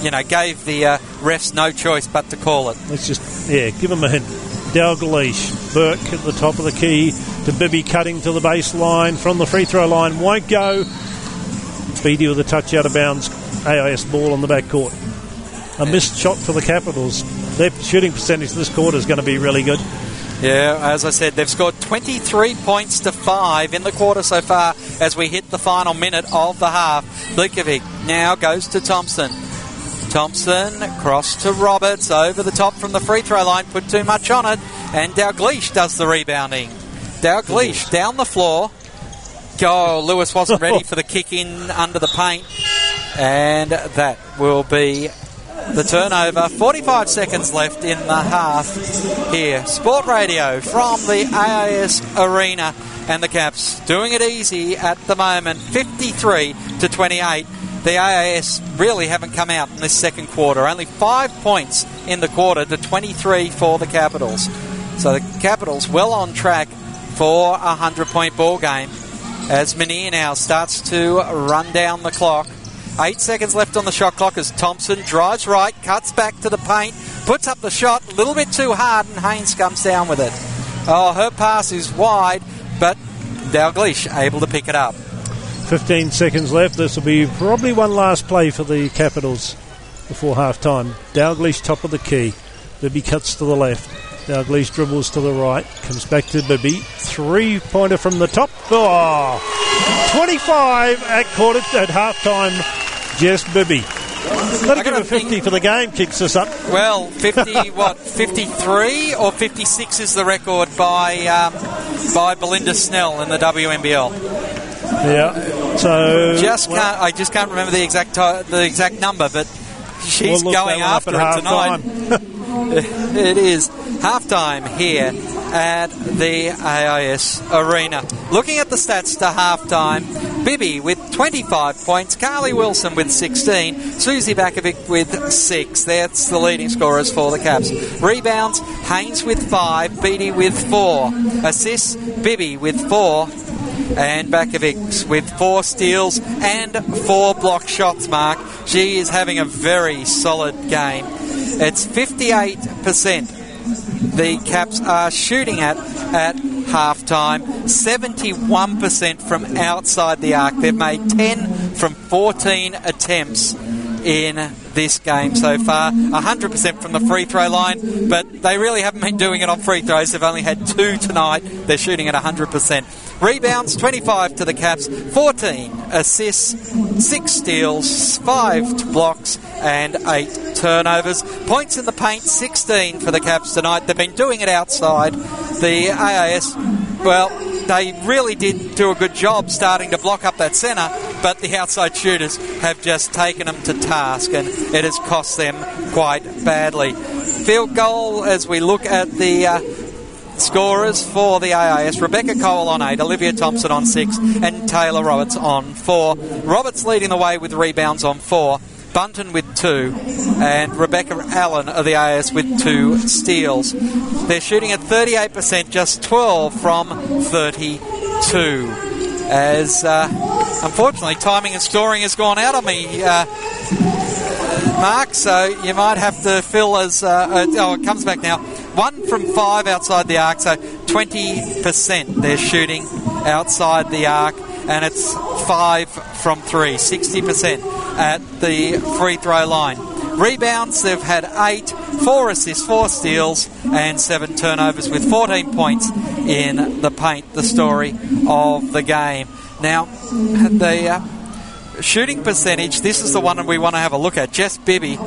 S2: you know, gave the uh, refs no choice but to call it.
S3: Let's just, yeah, give them a hint. Dalgleish, Burke at the top of the key to Bibby cutting to the baseline from the free throw line. Won't go. Speedy with a touch out of bounds. AIS ball on the back court. A missed shot for the Capitals. Their shooting percentage this quarter is going to be really good.
S2: Yeah, as I said, they've scored 23 points to 5 in the quarter so far as we hit the final minute of the half. Blicavs now goes to Thompson. Thompson cross to Roberts over the top from the free throw line, put too much on it, and Dalgleish does the rebounding. Dalgleish down the floor. Go, Lewis wasn't ready for the kick in under the paint, and that will be the turnover. 45 seconds left in the half here. Sport Radio from the AIS Arena and the Caps doing it easy at the moment. 53 to 28. The AIS really haven't come out in this second quarter. Only five points in the quarter to 23 for the Capitals. So the Capitals well on track for a 100 point ball game as Mania now starts to run down the clock. Eight seconds left on the shot clock as Thompson drives right, cuts back to the paint, puts up the shot a little bit too hard, and Haynes comes down with it. Oh, her pass is wide, but Dalgleish able to pick it up.
S3: 15 seconds left. This will be probably one last play for the Capitals before half time. Dalgleish top of the key. Bibby cuts to the left. Dalgleish dribbles to the right. Comes back to Bibby. Three pointer from the top. Oh, 25 at quarter at half time. Just Bibby. It give a 50
S2: think-
S3: for the game. Kicks us up.
S2: Well, 50, what, 53 or 56 is the record by um, by Belinda Snell in the WNBL.
S3: Yeah. So
S2: Just
S3: well,
S2: can't, I just can't remember the exact ti the exact number, but she's
S3: we'll
S2: going after it tonight. it is halftime here at the AIS Arena. Looking at the stats to halftime, Bibby with 25 points, Carly Wilson with 16, Suzy Batkovic with 6. That's the leading scorers for the Caps. Rebounds, Haynes with 5, Beatty with 4. Assists, Bibby with 4. And Batkovic with four steals and four block shots, Mark. She is having a very solid game. It's 58% the Caps are shooting at at halftime. 71% from outside the arc. They've made 10 from 14 attempts in this game so far. 100% from the free throw line, but they really haven't been doing it on free throws. They've only had two tonight. They're shooting at 100%. Rebounds 25 to the Caps, 14 assists, 6 steals, 5 blocks, and 8 turnovers. Points in the paint 16 for the Caps tonight. They've been doing it outside. The AIS, well, they really did do a good job starting to block up that centre, but the outside shooters have just taken them to task, and it has cost them quite badly. Field goal as we look at the. Uh, Scorers for the AIS Rebecca Cole on 8, Olivia Thompson on 6, and Taylor Roberts on 4. Roberts leading the way with rebounds on 4. Bunton with 2, and Rebecca Allen of the AIS with 2 steals. They're shooting at 38%, just 12 from 32. As uh, unfortunately, timing and scoring has gone out on me. Uh, Mark, so you might have to fill as. Uh, uh, oh, it comes back now. One from five outside the arc, so 20% they're shooting outside the arc, and it's five from three, 60% at the free throw line. Rebounds, they've had eight, four assists, four steals, and seven turnovers with 14 points in the paint, the story of the game. Now, the uh, shooting percentage, this is the one we want to have a look at. Jess Bibby,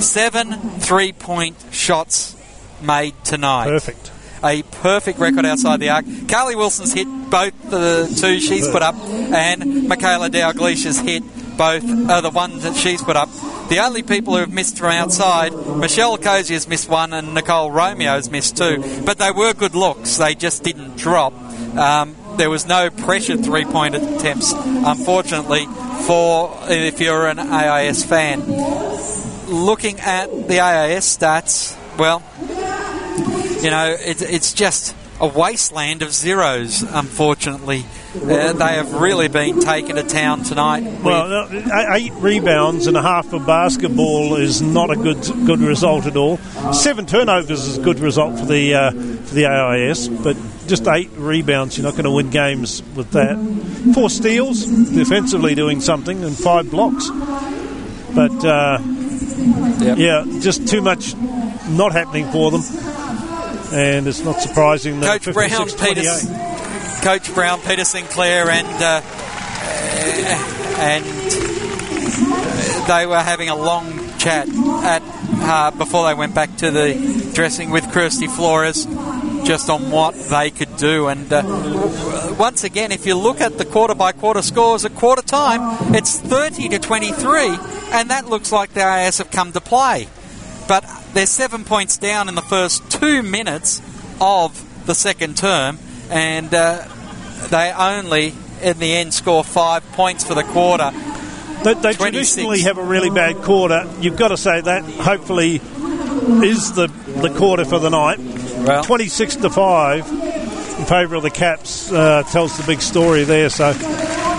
S2: seven three point shots made tonight.
S3: Perfect.
S2: A perfect record outside the arc. Carly Wilson's hit both the two she's put up, and Michaela Dalglish has hit both uh, the one that she's put up. The only people who have missed from outside, Michelle Cosier has missed one, and Nicole Romeo has missed two. But they were good looks. They just didn't drop. Um, there was no pressured three-point attempts, unfortunately, for if you're an AIS fan. Looking at the AIS stats, well, you know, it, it's just a wasteland of zeros, unfortunately. Uh, they have really been taken to town tonight.
S3: Well, uh, eight rebounds and a half of basketball is not a good good result at all. Seven turnovers is a good result for the uh, for the AIS, but just eight rebounds, you're not going to win games with that. Four steals, defensively doing something, and five blocks. But uh,
S2: Yep.
S3: yeah, just too much not happening for them, and it's not surprising that
S2: Coach Brown,
S3: 56
S2: Peter, Coach Brown, Peter Sinclair, and uh, and they were having a long chat at uh, before they went back to the dressing with Kirsty Flores, just on what they could do. And uh, once again, if you look at the quarter by quarter scores at quarter time, it's 30 to 23, and that looks like the AIS have come to play. But they're seven points down in the first two minutes of the second term, and uh, they only, in the end, score five points for the quarter.
S3: They, they traditionally have a really bad quarter. You've got to say that. Hopefully, is the the quarter for the night.
S2: Well,
S3: 26 to 5 in favour of the Caps uh, tells the big story there. So,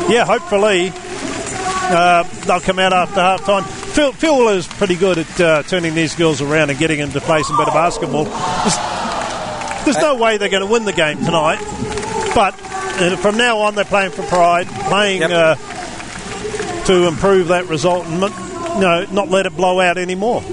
S3: yeah, hopefully uh, they'll come out after half time. Phil, Phil is pretty good at uh, turning these girls around and getting them to play some better basketball. There's, there's no way they're going to win the game tonight, but uh, from now on they're playing for pride, playing
S2: Yep.
S3: uh, to improve that result and you know, not let it blow out anymore.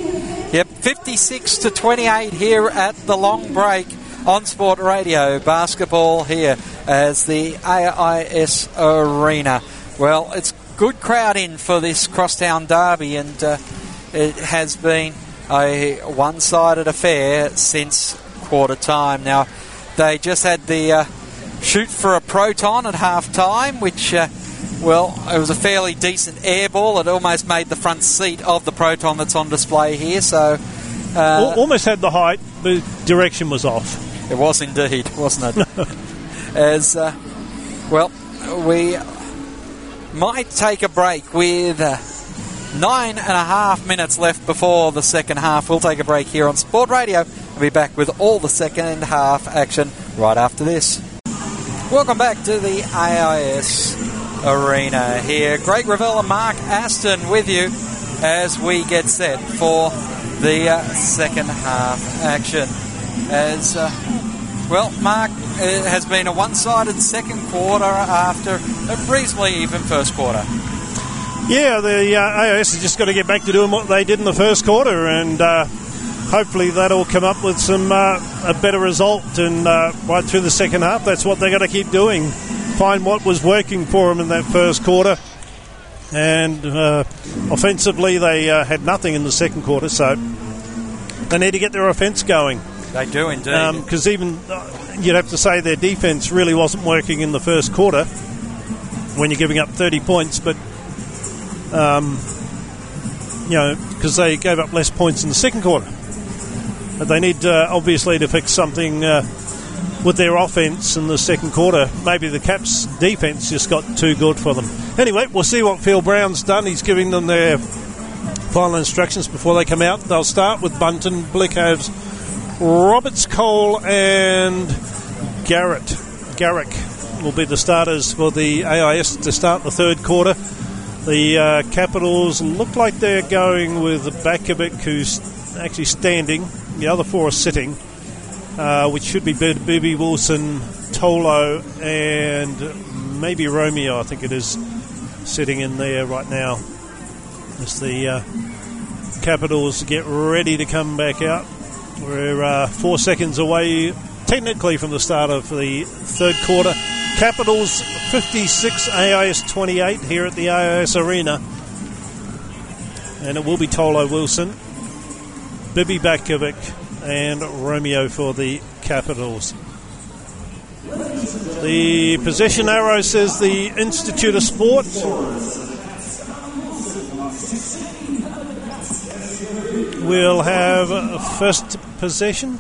S2: Yep, 56 to 28 here at the long break on Sport Radio. Basketball here as the AIS Arena. Well, it's good crowd in for this crosstown derby, and uh, it has been a one-sided affair since quarter time. Now, they just had the uh, shoot for a proton at half time, which. Uh, well, it was a fairly decent air ball. It almost made the front seat of the Proton that's on display here. So uh,
S3: Almost had the height, the direction was off.
S2: it was indeed, wasn't it? As uh, well, we might take a break with uh, nine and a half minutes left before the second half. We'll take a break here on Sport Radio and be back with all the second half action right after this. Welcome back to the AIS Arena here. Greg Revell and Mark Aston with you as we get set for the uh, second half action. As uh, well, Mark, it has been a one sided second quarter after a reasonably even first quarter.
S3: Yeah, the uh, AIS has just got to get back to doing what they did in the first quarter, and uh, hopefully that'll come up with some uh, a better result. And uh, right through the second half, that's what they're going to keep doing. Find what was working for them in that first quarter. And uh, offensively, they uh, had nothing in the second quarter, so they need to get their offense going.
S2: They do indeed.
S3: Because even uh, you'd have to say their defense really wasn't working in the first quarter when you're giving up 30 points, but um, you know because they gave up less points in the second quarter. But they need uh, obviously to fix something uh, with their offense in the second quarter. Maybe the Caps defense just got too good for them. Anyway, we'll see what Phil Brown's done. He's giving them their final instructions before they come out. They'll start with Bunton, Blicavs, Roberts, Cole, and Garrett. Garrick will be the starters for the AIS to start the third quarter. The uh, Capitals look like they're going with Batkovic, who's actually standing. The other four are sitting, uh, which should be Bib- Bibby Wilson, Tolo, and maybe Romeo, I think it is, sitting in there right now. As the uh, Capitals get ready to come back out. We're uh, four seconds away, technically, from the start of the third quarter. Capitals 56, AIS 28 here at the AIS Arena. And it will be Tolo Wilson, Bibby Batkovic, and Romeo for the Capitals. The possession arrow says the Institute of Sport. We'll have first possession.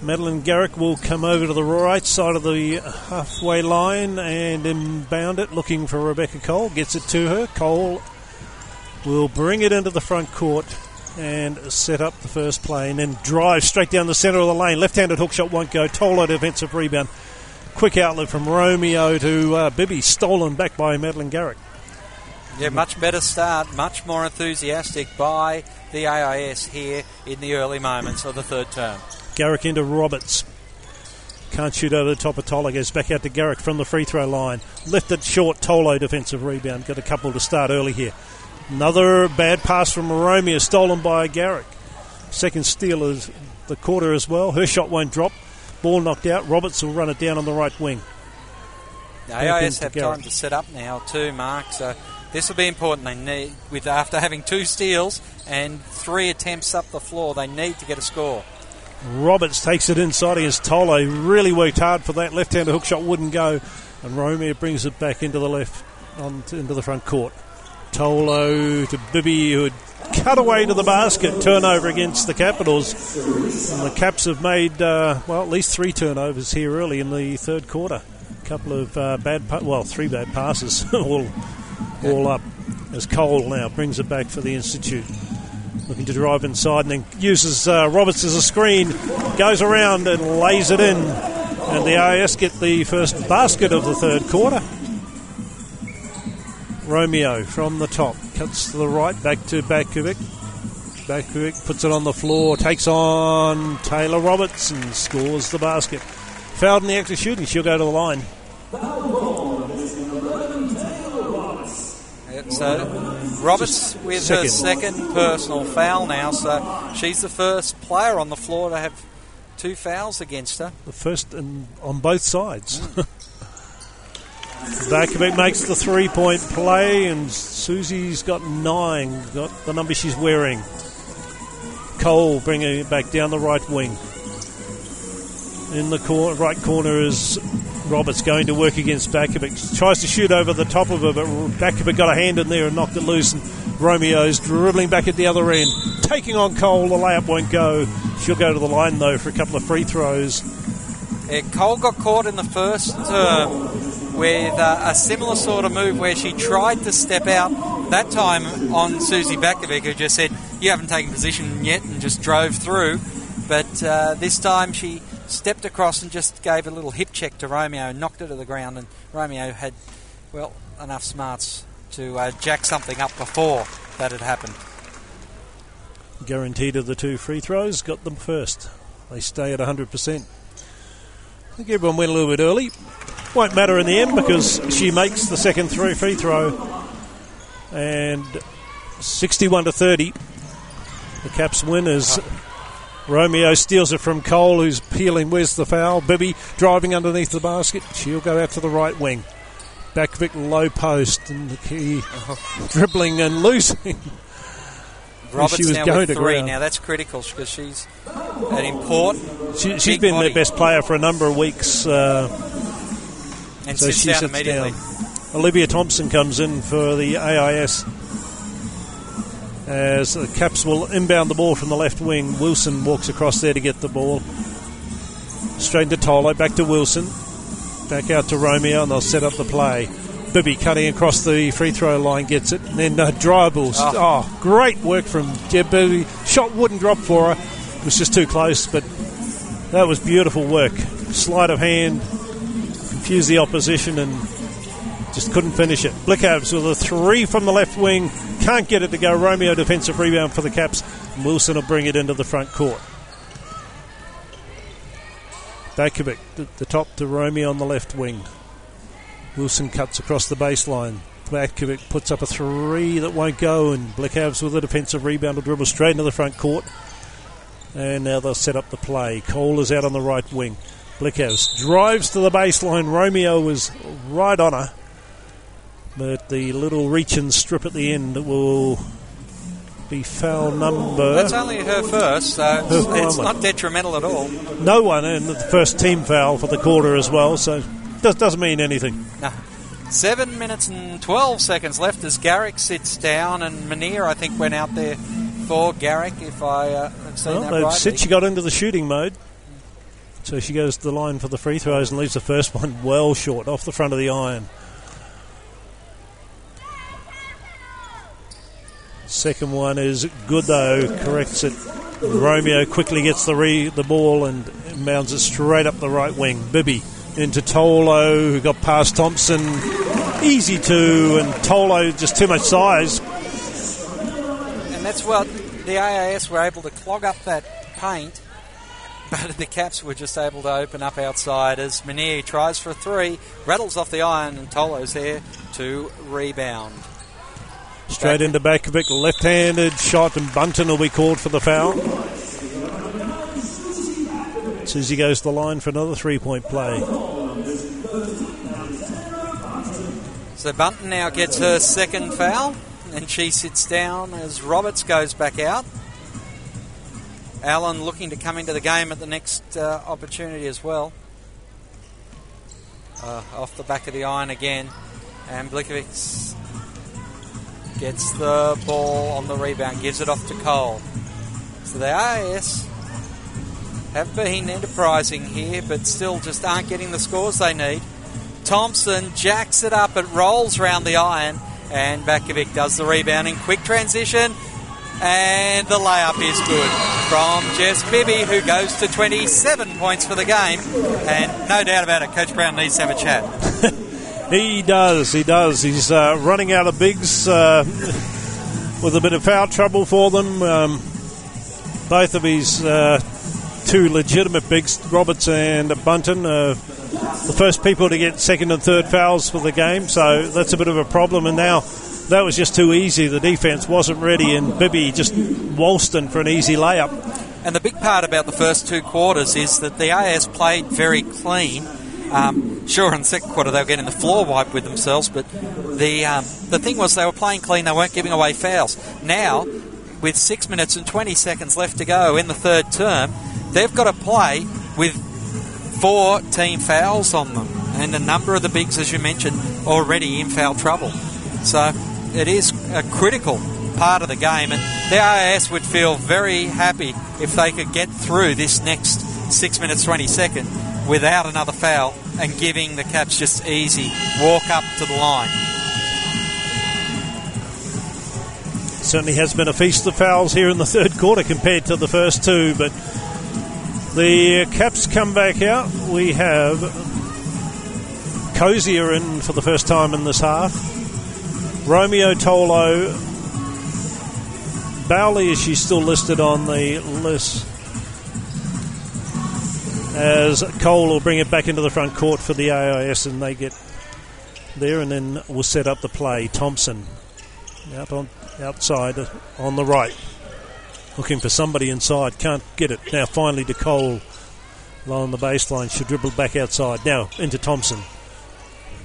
S3: Madeline Garrick will come over to the right side of the halfway line and inbound it, looking for Rebecca Cole. Gets it to her. Cole will bring it into the front court and set up the first play and then drive straight down the centre of the lane. Left handed hook shot won't go. Tolo defensive rebound. Quick outlet from Romeo to uh, Bibby, stolen back by Madeline Garrick.
S2: Yeah, much better start, much more enthusiastic by the AIS here in the early moments of the third term.
S3: Garrick into Roberts. Can't shoot over the top of Tolo. Goes back out to Garrick from the free throw line. Left it short. Tolo defensive rebound. Got a couple to start early here. Another bad pass from Romeo, stolen by Garrick. Second steal is the quarter as well. Her shot won't drop. Ball knocked out. Roberts will run it down on the right wing.
S2: The AIS have
S3: Garrick.
S2: time to set up now too, Mark. So this will be important. They need, with after having two steals and three attempts up the floor, they need to get a score.
S3: Roberts takes it inside against Tolo. Really worked hard for that. Left-handed hook shot wouldn't go, and Romeo brings it back into the left, on into the front court. Tolo to Bibby, who had cut away to the basket. Turnover against the Capitals, and the Caps have made uh, well at least three turnovers here early in the third quarter. A couple of uh, bad, pa- well, three bad passes, all all up. As Cole now brings it back for the Institute looking to drive inside and then uses uh, Roberts as a screen, goes around and lays it in. And the AIS get the first basket of the third quarter. Romeo from the top cuts to the right, back to Batkovic. Batkovic puts it on the floor, takes on Taylor Roberts and scores the basket. Fouled in the act of shooting, she'll go to the line.
S2: Yep, So Roberts with her
S3: second.
S2: second personal foul now. So she's the first player on the floor to have two fouls against her.
S3: The first in, on both sides. Batkovic makes the three point play, and Suzy's got nine, got the number she's wearing. Cole bringing it back down the right wing. In the cor- right corner is Roberts going to work against Batkovic. Tries to shoot over the top of her, but Batkovic got a hand in there and knocked it loose. And Romeo's dribbling back at the other end, taking on Cole. The layup won't go. She'll go to the line though for a couple of free throws.
S2: Yeah, Cole got caught in the first term with uh, a similar sort of move where she tried to step out. That time on Suzy Batkovic, who just said, "You haven't taken position yet," and just drove through. But uh, this time she stepped across and just gave a little hip check to Romeo, knocked her to the ground, and Romeo had, well, enough smarts to uh, jack something up before that had happened.
S3: Guaranteed of the two free throws, got them first. They stay at 100%. I think everyone went a little bit early. Won't matter in the end because she makes the second three free throw. And 61 to 30. The Caps win as Romeo steals it from Cole, who's peeling. Where's the foul? Bibby driving underneath the basket. She'll go out to the right wing. Batkovic low post and the key dribbling and losing.
S2: Roberts
S3: she was
S2: now
S3: going
S2: with
S3: to
S2: three.
S3: ground.
S2: Now that's critical because she's an important
S3: She, she's
S2: Big
S3: been
S2: body.
S3: their best player for a number of weeks. Uh,
S2: and
S3: so
S2: sits
S3: she
S2: down
S3: sits
S2: immediately.
S3: down. Olivia Thompson comes in for the AIS as the Caps will inbound the ball from the left wing. Wilson walks across there to get the ball. Straight to Tolo, back to Wilson. Back out to Romeo, and they'll set up the play. Bibby cutting across the free throw line gets it. And then uh, dribbles.
S2: Oh.
S3: Oh. great work from Jeb Bibby. Shot wouldn't drop for her. It was just too close, but that was beautiful work. Sleight of hand, confused the opposition, and just couldn't finish it. Blicavs with a three from the left wing. Can't get it to go. Romeo defensive rebound for the Caps. Wilson will bring it into the front court. Batkovic, the, the top to Romeo on the left wing. Wilson cuts across the baseline. Batkovic puts up a three that won't go, and Blicavs with a defensive rebound will dribble straight into the front court. And now they'll set up the play. Cole is out on the right wing. Blicavs drives to the baseline. Romeo was right on her. But the little reach and strip at the end will be foul number.
S2: That's only her first, so it's,
S3: Her
S2: it's not detrimental at all.
S3: no one, in the first team foul for the quarter as well, so that doesn't mean anything.
S2: No. Seven minutes and 12 seconds left as Garrick sits down, and Munir, I think, went out there for Garrick, if I uh, have seen
S3: Well,
S2: that
S3: they've
S2: rightly.
S3: she got into the shooting mode. So she goes to the line for the free throws and leaves the first one well short, off the front of the iron. Second one is good though, corrects it. Romeo quickly gets the re- the ball and mounds it straight up the right wing. Bibby into Tolo, who got past Thompson. Easy to, and Tolo just too much size.
S2: And that's what the AIS were able to clog up that paint, but the Caps were just able to open up outside as Munir tries for a three, rattles off the iron, and Tolo's there to rebound.
S3: Straight into Batkovic, left-handed shot, and Bunton will be called for the foul. Suzy goes to the line for another three-point play.
S2: So Bunton now gets her second foul, and she sits down as Roberts goes back out. Allen looking to come into the game at the next uh, opportunity as well. Uh, off the back of the iron again, and Blicavs gets the ball on the rebound, gives it off to Cole. So the AIS have been enterprising here, but still just aren't getting the scores they need. Thompson jacks it up, it rolls round the iron, and Batkovic does the rebounding. Quick transition, and the layup is good from Jess Bibby, who goes to 27 points for the game. And no doubt about it, Coach Brown needs to have a chat.
S3: He does, he does. He's uh, running out of bigs uh, with a bit of foul trouble for them. Um, both of his uh, two legitimate bigs, Roberts and Bunton, uh, the first people to get second and third fouls for the game, so that's a bit of a problem. And now that was just too easy. The defense wasn't ready, and Bibby just waltzed in for an easy layup.
S2: And the big part about the first two quarters is that the AIS played very clean. Um, sure, in the second quarter they were getting the floor wiped with themselves, but the um, the thing was they were playing clean. They weren't giving away fouls. Now, with six minutes and twenty seconds left to go in the third term, they've got to play with four team fouls on them, and a number of the bigs, as you mentioned, already in foul trouble. So it is a critical part of the game, and the AIS would feel very happy if they could get through this next six minutes twenty second without another foul and giving the Caps just easy walk up to the line.
S3: certainly has been a feast of fouls here in the third quarter compared to the first two, but the Caps come back out. We have Cosier in for the first time in this half. Romeo Tolo. Bowley, is she still listed on the list? As Cole will bring it back into the front court for the AIS, and they get there, and then we'll set up the play. Thompson out on outside uh, on the right, looking for somebody inside. Can't get it now. Finally to Cole, low on the baseline. She dribbled back outside. Now into Thompson.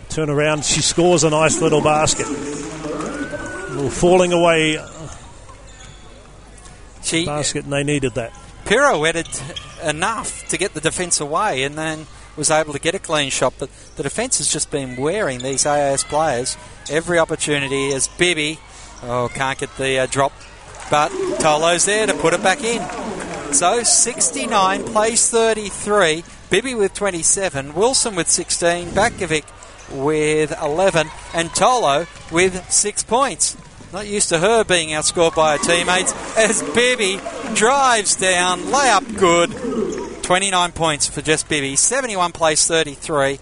S3: Turn around. She scores a nice little basket. Little falling away
S2: She
S3: basket, and they needed that.
S2: Pirouetted enough to get the defence away and then was able to get a clean shot. But the defence has just been wearing these AIS players every opportunity as Bibby, oh, can't get the uh, drop, but Tolo's there to put it back in. So 69 plays 33, Bibby with 27, Wilson with 16, Batkovic with 11, and Tolo with 6 points. Not used to her being outscored by her teammates as Bibby drives down, layup good. 29 points for Jess Bibby, 71 plays 33.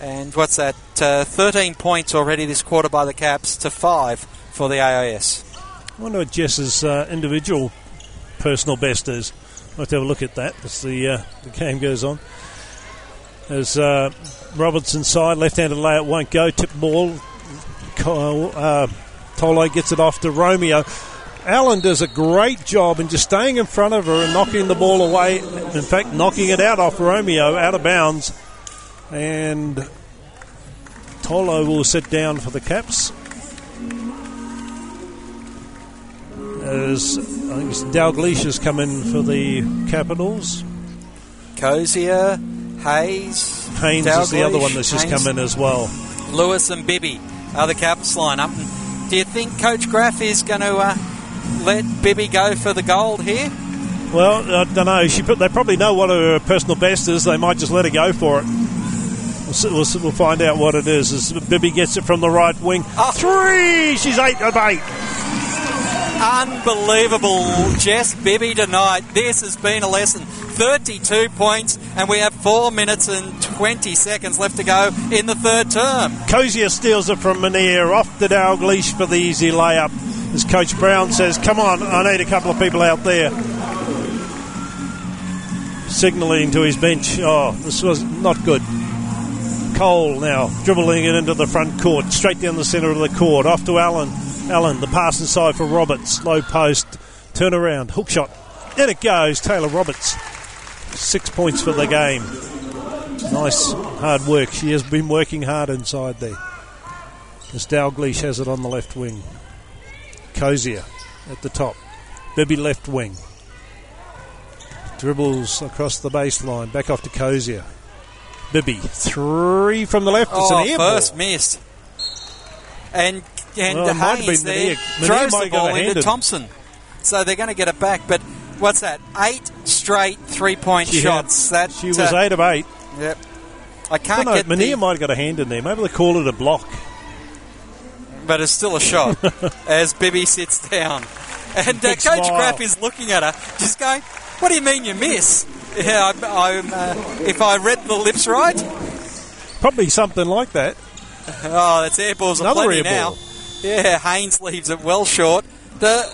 S2: And what's that? Uh, 13 points already this quarter by the Caps to 5 for the AIS.
S3: I wonder what Jess's uh, individual personal best is. I'll have to have a look at that as the, uh, the game goes on. As uh, Robertson side, left handed layup won't go. Tip ball Kyle, uh, Tolo gets it off to Romeo. Allen does a great job in just staying in front of her and knocking the ball away. In fact, knocking it out off Romeo, out of bounds. And Tolo will sit down for the Caps. As I think it's Dalglish has come in for the Capitals.
S2: Cosier, Hayes,
S3: Haynes is the other one that's just
S2: Haynes,
S3: come in as well.
S2: Lewis and Bibby are the Caps lineup. And do you think Coach Graf is going to uh, let Bibby go for the gold here?
S3: Well, I don't know. She, they probably know what her personal best is. They might just let her go for it. We'll, we'll, we'll find out what it is. As Bibby gets it from the right wing.
S2: Oh.
S3: Three! She's eight of eight.
S2: Unbelievable, Jess Bibby tonight. This has been a lesson. 32 points, and we have 4 minutes and 20 seconds left to go in the third term.
S3: Cosier steals it from Manier. Off to leash for the easy layup. As Coach Brown says, come on, I need a couple of people out there. Signalling to his bench. Oh, this was not good. Cole now dribbling it into the front court, straight down the centre of the court. Off to Allen. Allen, the pass inside for Roberts. Low post, turn around, hook shot. In it goes, Taylor Roberts. Six points for the game. Nice hard work. She has been working hard inside there. As Dalglish has it on the left wing. Cosier at the top. Bibby left wing. Dribbles across the baseline. Back off to Cosier. Bibby. Three from the left. It's
S2: Oh,
S3: an air ball.
S2: first missed. And and
S3: Well, it might have
S2: Hayes there
S3: Mania-
S2: throws the ball into
S3: handed.
S2: Thompson. So they're going to get it back. But what's that? Eight straight three-point
S3: She had-
S2: shots. that
S3: She was
S2: uh,
S3: eight of eight.
S2: Yep. I
S3: I
S2: can't
S3: don't know,
S2: get
S3: Mania
S2: the,
S3: might have got a hand in there. Maybe they call it a block.
S2: but it's still a shot as Bibby sits down. And uh, Coach
S3: smile.
S2: Graf is looking at her, just going, "What do you mean you miss?" Yeah, I'm, I'm, uh, if I read the lips right,
S3: Probably something like that.
S2: oh, that's air balls
S3: Another
S2: aplenty
S3: air
S2: now. Yeah, Haynes leaves it well short. The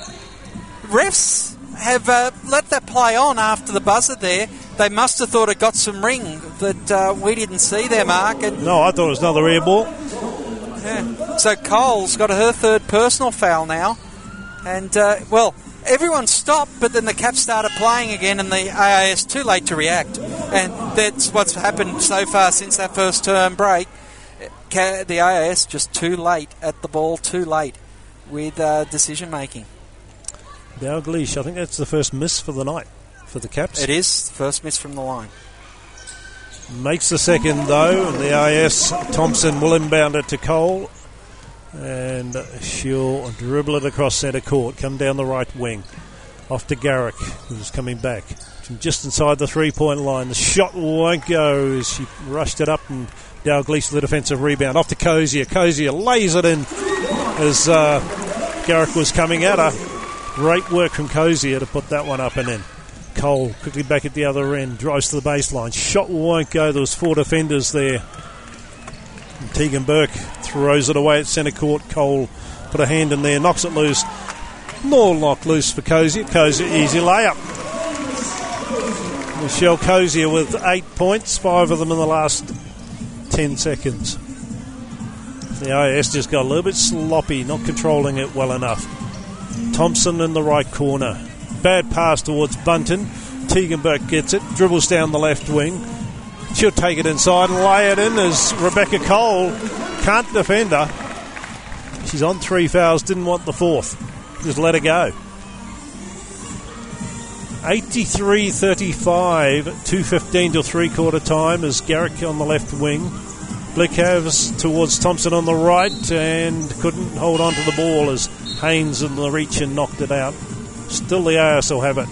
S2: refs have uh, let that play on after the buzzer there. They must have thought it got some ring that uh, we didn't see there, Mark.
S3: No, I thought it was another air ball.
S2: yeah. So Cole's got her third personal foul now. And, uh, well, everyone stopped, but then the Caps started playing again, and the AIS too late to react. And that's what's happened so far since that first term break. Ca- The AIS just too late at the ball, too late with uh, decision making.
S3: Dalglish, I think that's the first miss for the night for the Caps.
S2: It is first miss from the line.
S3: Makes the second though, and the AIS Thompson will inbound it to Cole, and she'll dribble it across centre court, come down the right wing, off to Garrick, who's coming back from just inside the three-point line. The shot won't go as she rushed it up, and Dalglish the defensive rebound off to Cosier. Cosier lays it in as uh, Garrick was coming at her. Great work from Cosier to put that one up and in. Cole quickly back at the other end, drives to the baseline. Shot won't go. There was four defenders there. And Tegan Burke throws it away at centre court. Cole put a hand in there, knocks it loose. More lock loose for Cosier. Cosier easy layup. Michelle Cosier with eight points, five of them in the last ten seconds. The AIS just got a little bit sloppy, not controlling it well enough. Thompson in the right corner. Bad pass towards Bunton. Tegan gets it, dribbles down the left wing. She'll take it inside and lay it in as Rebecca Cole can't defend her. She's on three fouls, didn't want the fourth. Just let her go. 83 35, 2.15 till three quarter time as Garrick on the left wing. Blicavs towards Thompson on the right and couldn't hold on to the ball as Haynes in the reach and knocked it out. Still the AIS will have it.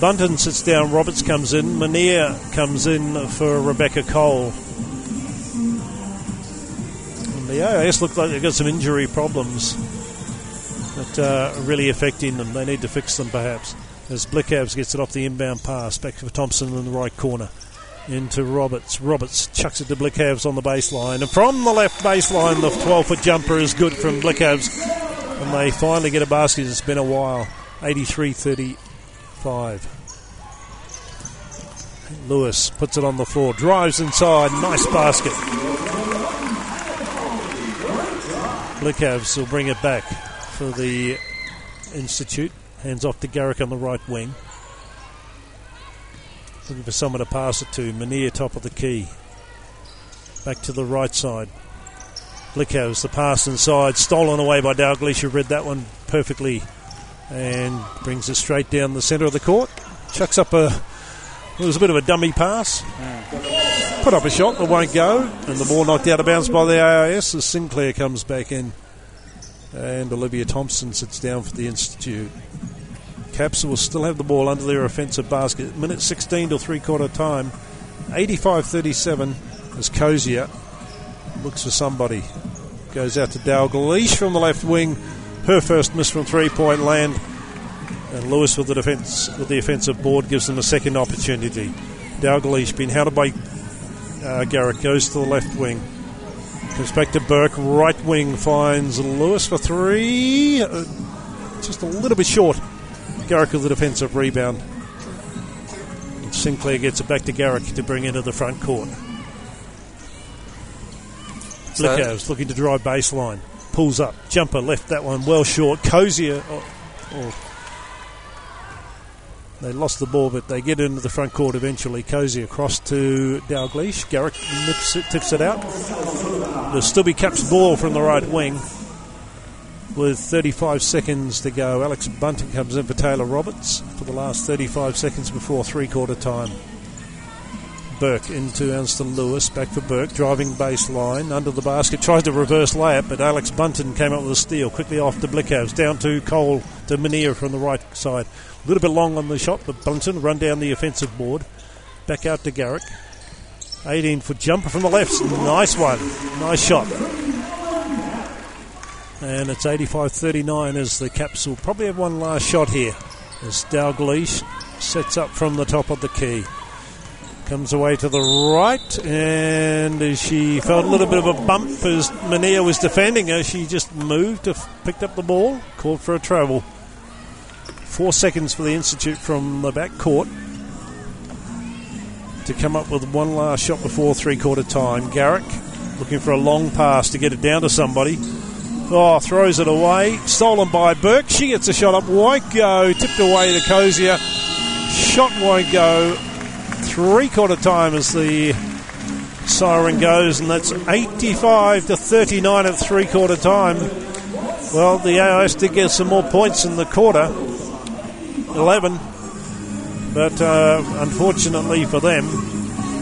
S3: Bunton sits down, Roberts comes in, Manier comes in for Rebecca Cole. And the AIS look like they've got some injury problems that uh, are really affecting them. They need to fix them perhaps. As Blicavs gets it off the inbound pass, back for Thompson in the right corner. Into Roberts. Roberts chucks it to Blicavs on the baseline. And from the left baseline, the 12 foot jumper is good from Blicavs. And they finally get a basket. It's been a while. 83 35. Lewis puts it on the floor, drives inside, nice basket. Blicavs will bring it back for the Institute. Hands off to Garrick on the right wing. Looking for someone to pass it to. Mania top of the key. Back to the right side. Blicavs, the pass inside, stolen away by Dalglish, read that one perfectly and brings it straight down the centre of the court. Chucks up a. It was a bit of a dummy pass. Put up a shot that won't go, and the ball knocked out of bounds by the AIS as Sinclair comes back in. And Olivia Thompson sits down for the Institute. Caps will still have the ball under their offensive basket. Minute 16 till three quarter time. 85 37 as Cosier looks for somebody. Goes out to Dalglish from the left wing. Her first miss from three point land. And Lewis with the defense with the offensive board gives them a second opportunity. Dalglish being hounded by uh, Garrett goes to the left wing. Comes back to Burke. Right wing finds Lewis for three. Uh, just a little bit short. Garrick with the defensive rebound. And Sinclair gets it back to Garrick to bring into the front court.
S2: So-
S3: looking to drive baseline. Pulls up. Jumper left that one well short. Cosier. Oh, oh. They lost the ball, but they get into the front court eventually. Cosier across to Dalglish. Garrick nips it, tips it out. The Stubby caps ball from the right wing with 35 seconds to go. Alex Bunting comes in for Taylor Roberts for the last 35 seconds before three quarter time. Burke into Anston Lewis, back for Burke, driving baseline, under the basket, tries to reverse layup, but Alex Bunton came up with a steal. Quickly off to Blicavs, down to Cole, to Mania from the right side. A little bit long on the shot, but Bunton run down the offensive board. Back out to Garrick. 18 foot jumper from the left. Nice one. Nice shot. And it's 85 39 as the Caps will probably have one last shot here. As Dalglish sets up from the top of the key. Comes away to the right, and she felt a little bit of a bump as Mania was defending her, she just moved, picked up the ball, called for a travel. Four seconds for the Institute from the back court to come up with one last shot before three quarter time. Garrick looking for a long pass to get it down to somebody. Oh, throws it away. Stolen by Burke. She gets a shot up. Won't go. Tipped away to Cosier. Shot won't go. Three quarter time as the siren goes, and that's 85 to 39 at three quarter time. Well, the AIS did get some more points in the quarter 11, but uh, unfortunately for them,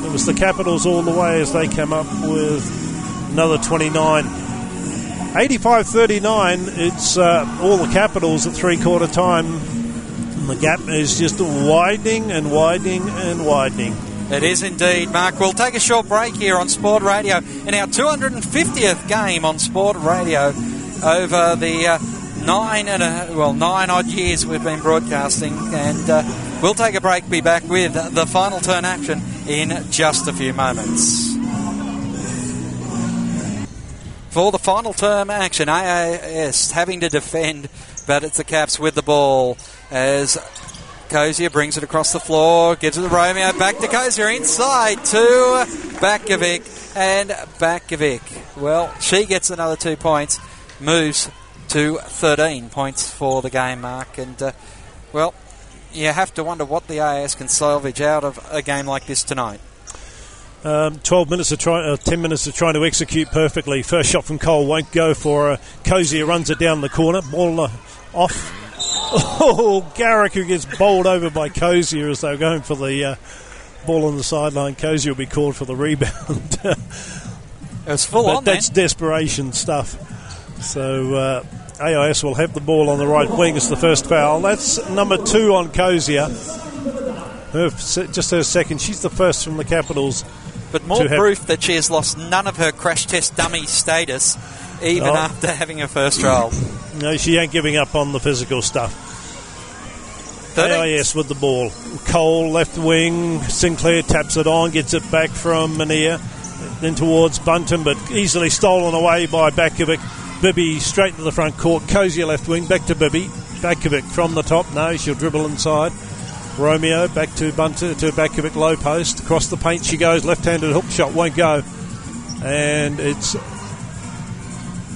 S3: it was the Capitals all the way as they came up with another 29. 85 39, it's uh, all the Capitals at three quarter time. And the gap is just widening and widening and widening.
S2: It is indeed, Mark. We'll take a short break here on Sport Radio in our 250th game on Sport Radio over the uh, nine and a, well nine odd years we've been broadcasting, and uh, we'll take a break. Be back with the final turn action in just a few moments. For the final term action, AIS having to defend, but it's the Caps with the ball as Cosier brings it across the floor, gives it to Romeo, back to Cosier, inside to Batkovic, and Batkovic. Well, she gets another two points, moves to 13 points for the game, Mark, and uh, well, you have to wonder what the AIS can salvage out of a game like this tonight.
S3: Um, 12 minutes of try, uh, 10 minutes of trying to execute perfectly. First shot from Cole won't go for uh, Cosier, runs it down the corner. Ball uh, off. Oh, Garrick who gets bowled over by Cosier as they're going for the uh, ball on the sideline. Cosier will be called for the rebound.
S2: It was full
S3: but
S2: on
S3: that's desperation stuff. So uh, AIS will have the ball on the right wing as the first foul. That's number two on Cosier. Her, just her second. She's the first from the Capitals.
S2: But more proof that she has lost none of her crash test dummy status, even
S3: Oh.
S2: after having her first roll.
S3: No, she ain't giving up on the physical stuff.
S2: 13.
S3: AIS with the ball. Cole left wing. Sinclair taps it on, gets it back from Mania. Then towards Bunton, but easily stolen away by Batkovic. Bibby straight into the front court. Cosier left wing, back to Bibby. Batkovic from the top. No, she'll dribble inside. Romeo back to Bunton to Batkovic low post. Across the paint she goes. Left handed hook shot won't go. And it's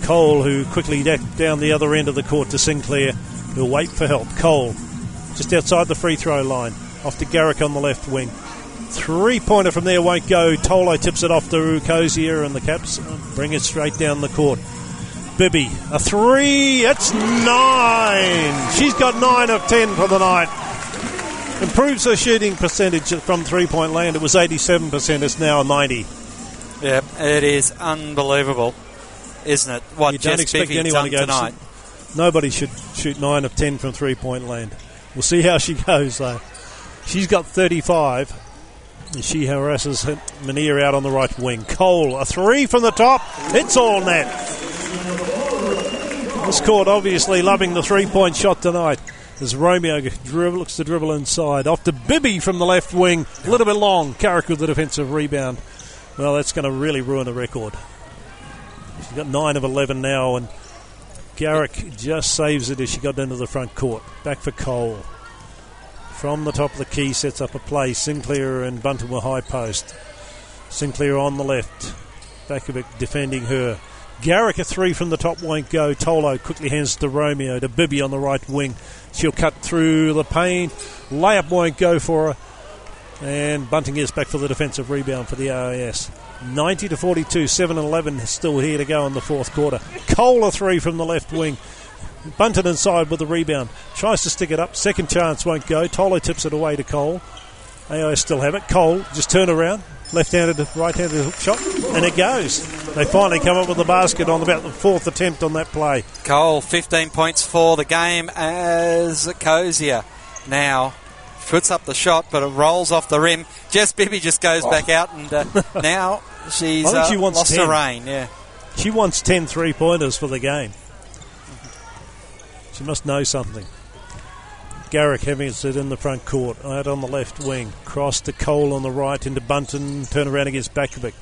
S3: Cole, who quickly down the other end of the court to Sinclair, who'll wait for help. Cole, just outside the free throw line, off to Garrick on the left wing. Three pointer from there won't go. Tolo tips it off to Rucosia, and the Caps bring it straight down the court. Bibby, a three. It's nine. She's got nine of ten for the night. Improves her shooting percentage from three point land. It was 87%, it's now 90.
S2: Yep, it is unbelievable, isn't it? What
S3: You don't expect anyone to go to. Nobody should shoot 9 of 10 from three point land. We'll see how she goes, though. She's got 35. She harasses Mania out on the right wing. Cole, a three from the top. It's all net. This court obviously loving the three point shot tonight. As Romeo dribble, looks to dribble inside. Off to Bibby from the left wing. A little bit long. Carrick with the defensive rebound. Well, that's going to really ruin the record. She's got 9 of 11 now, and Garrick just saves it as she got into the front court. Back for Cole. From the top of the key, sets up a play. Sinclair and Bunton were high post. Sinclair on the left. Batkovic defending her. Garrick a three from the top won't go. Tolo quickly hands to Romeo to Bibby on the right wing. She'll cut through the paint. Layup won't go for her. And Bunting gets back for the defensive rebound for the AIS. 90 to 42, 7 and 11 still here to go in the fourth quarter. Cole a three from the left wing. Bunton inside with the rebound. Tries to stick it up. Second chance won't go. Tolo tips it away to Cole. AIS still have it. Cole just turn around. Left-handed, right-handed hook shot, and it goes. They finally come up with the basket on about the fourth attempt on that play.
S2: Cole, 15 points for the game as Cosier now puts up the shot, but it rolls off the rim. Jess Bibby just goes back out, and uh, now she's
S3: I think
S2: uh,
S3: she wants
S2: lost
S3: 10.
S2: her reign. Yeah,
S3: She wants 10 three-pointers for the game. She must know something. Garrick having it in the front court, out on the left wing. Cross to Cole on the right into Bunton, turn around against Batkovic.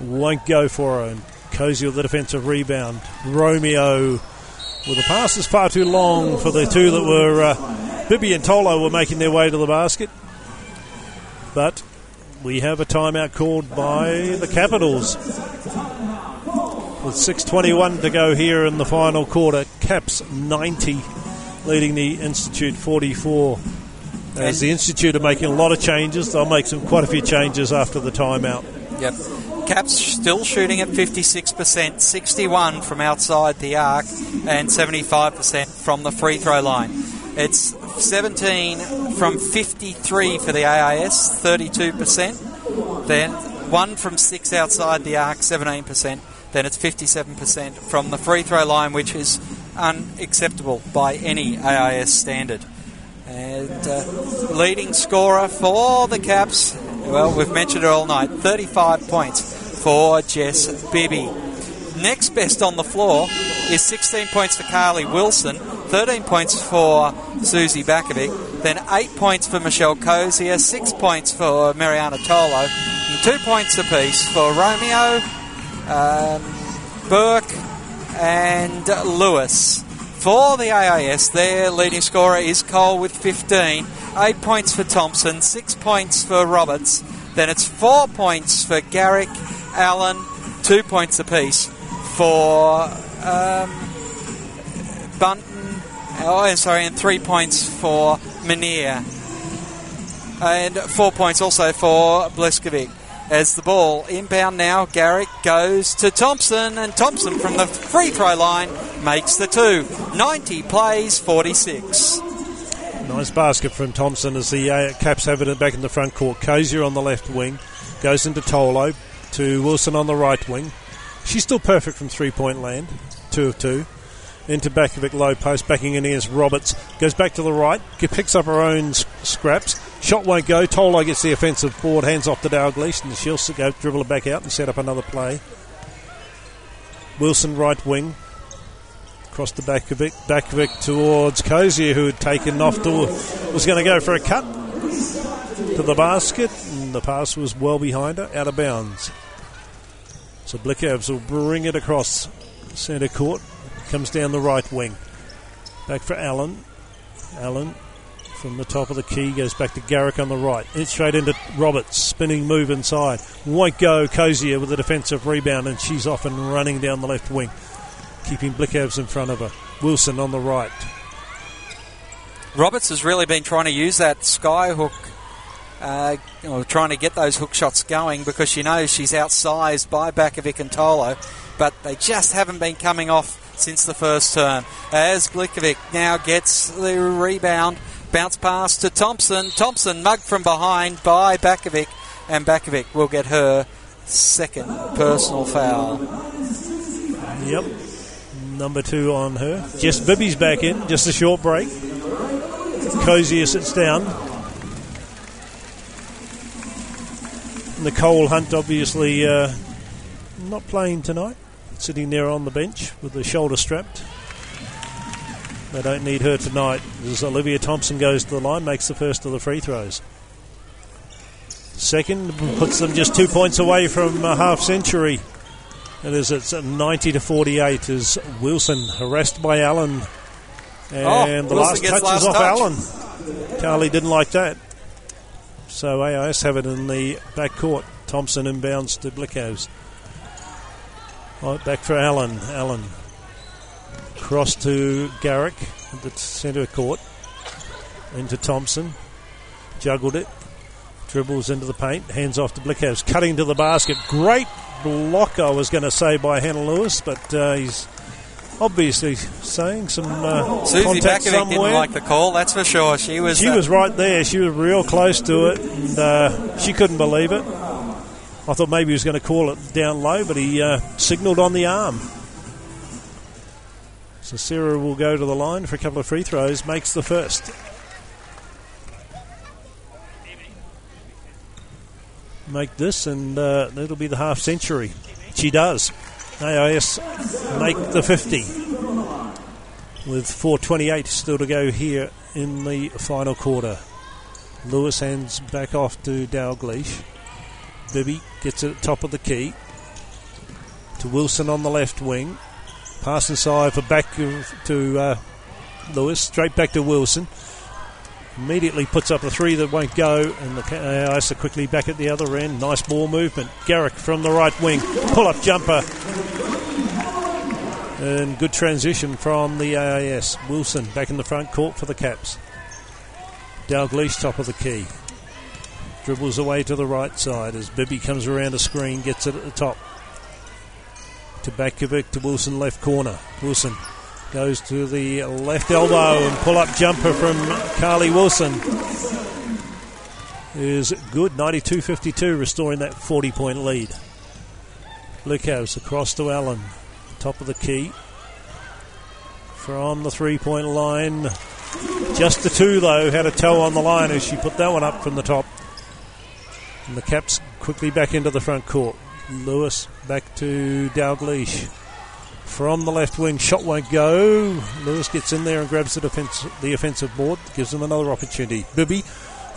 S3: Won't go for her. And Cozy with the defensive rebound. Romeo with the pass is far too long for the two that were. Uh, Bibby and Tolo were making their way to the basket. But we have a timeout called by the Capitals. With 6.21 to go here in the final quarter, Caps 90, leading the Institute 44. As the Institute are making a lot of changes, they'll make some quite a few changes after the timeout.
S2: yep. Caps still shooting at 56%, 61 from outside the arc, and 75% from the free throw line. It's 17 from 53 for the AIS, 32%. Then one from six outside the arc, 17%. Then it's 57% from the free throw line, which is unacceptable by any AIS standard. And uh, leading scorer for the Caps, well, we've mentioned it all night, 35 points for Jess Bibby. Next best on the floor is 16 points for Carly Wilson, 13 points for Suzy Batkovic, then 8 points for Michelle Cosier, 6 points for Mariana Tolo, and 2 points apiece for Romeo, um, Burke, and Lewis. For the AIS, their leading scorer is Cole with 15, 8 points for Thompson, 6 points for Roberts, then it's 4 points for Garrick, Allen, 2 points apiece for um, Bunton, oh, sorry, and 3 points for Menier, and 4 points also for Bleskovic. As the ball inbound now, Garrick goes to Thompson, and Thompson from the free throw line makes the two. 90 plays 46.
S3: Nice basket from Thompson as the uh, Caps have it back in the front court. Cosier on the left wing goes into Tolo to Wilson on the right wing. She's still perfect from three point land, two of two. Into Batkovic low post, backing in against Roberts. Goes back to the right, picks up her own scraps. Shot won't go. Tolo gets the offensive board, hands off to Dalglish, and she'll go dribble it back out and set up another play. Wilson right wing, across to Batkovic. Batkovic towards Cosier, who had taken off to was going to go for a cut to the basket, and the pass was well behind her, out of bounds. So Blicavs will bring it across centre court. Comes down the right wing. Back for Allen. Allen from the top of the key goes back to Garrick on the right. It's straight into Roberts. Spinning move inside. Won't go. Cosier with a defensive rebound, and she's off and running down the left wing. keeping Blicavs in front of her. Wilson on the right.
S2: Roberts has really been trying to use that sky hook, uh, or trying to get those hook shots going because she knows she's outsized by Batkovic and Tolo, but they just haven't been coming off since the first turn. As Blikovic now gets the rebound, bounce pass to Thompson. Thompson mugged from behind by Batkovic, and Batkovic will get her second personal foul.
S3: Yep. Number two on her. Just Bibby's back in. Just a short break. Cosier sits down. Nicole Hunt, obviously, uh, not playing tonight. Sitting there on the bench with the shoulder strapped. They don't need her tonight as Olivia Thompson goes to the line, makes the first of the free throws. Second puts them just two points away from a half century. And it is it's 90 to 48 as Wilson harassed by Allen. And
S2: Oh,
S3: the last touch
S2: last
S3: is off
S2: touch.
S3: Allen. Carly didn't like that. So AIS have it in the back court. Thompson inbounds to Blicavs. Right, back for Allen. Allen. Cross to Garrick at the centre court. Into Thompson. Juggled it. Dribbles into the paint. Hands off to Blicavs. Cutting to the basket. Great block, I was going to say, by Hannah Lewis, but uh, he's obviously saying some uh,
S2: Suzy
S3: contact
S2: Batkovic
S3: somewhere.
S2: didn't like the call, that's for sure. She was.
S3: She
S2: uh,
S3: was right there. She was real close to it, and uh, she couldn't believe it. I thought maybe he was going to call it down low, but he uh, signalled on the arm. So Sarah will go to the line for a couple of free throws, makes the first. Make this, and uh, it'll be the half century. She does. AIS make the 50 with 4.28 still to go here in the final quarter. Lewis hands back off to Dalgleish. Bibby gets it at top of the key to Wilson on the left wing. Pass inside for back to uh, Lewis. Straight back to Wilson. Immediately puts up a three that won't go, and the AIS are quickly back at the other end. Nice ball movement. Garrick from the right wing. Pull up jumper. And good transition from the AIS. Wilson back in the front court for the Caps. Dalgleish top of the key. Dribbles away to the right side as Bibby comes around a screen, gets it at the top. To Batkovic to Wilson left corner. Wilson goes to the left elbow and pull up jumper from Carly Wilson is good. 92 52, restoring that 40 point lead. Blicavs across to Allen. Top of the key. From the three point line. Just the two, though, had a toe on the line as she put that one up from the top. And the Caps quickly back into the front court. Lewis back to Dalgleish. From the left wing, shot won't go. Lewis gets in there and grabs the, defense, the offensive board, gives them another opportunity. Bibby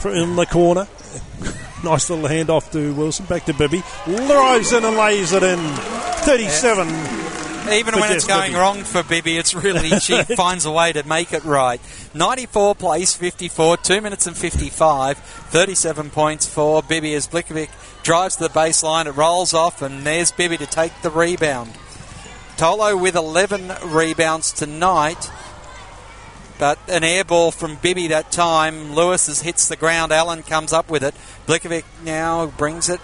S3: in the corner. nice little handoff to Wilson. Back to Bibby. Drives in and lays it in. 37.
S2: Even
S3: for
S2: when it's going
S3: Bibby.
S2: wrong for Bibby, it's really she finds a way to make it right. 94 place, 54, 2 minutes and 55, 37 points for Bibby as Blikovic drives to the baseline, it rolls off, and there's Bibby to take the rebound. Tolo with 11 rebounds tonight, but an air ball from Bibby that time. Lewis has hits the ground, Allen comes up with it. Blikovic now brings it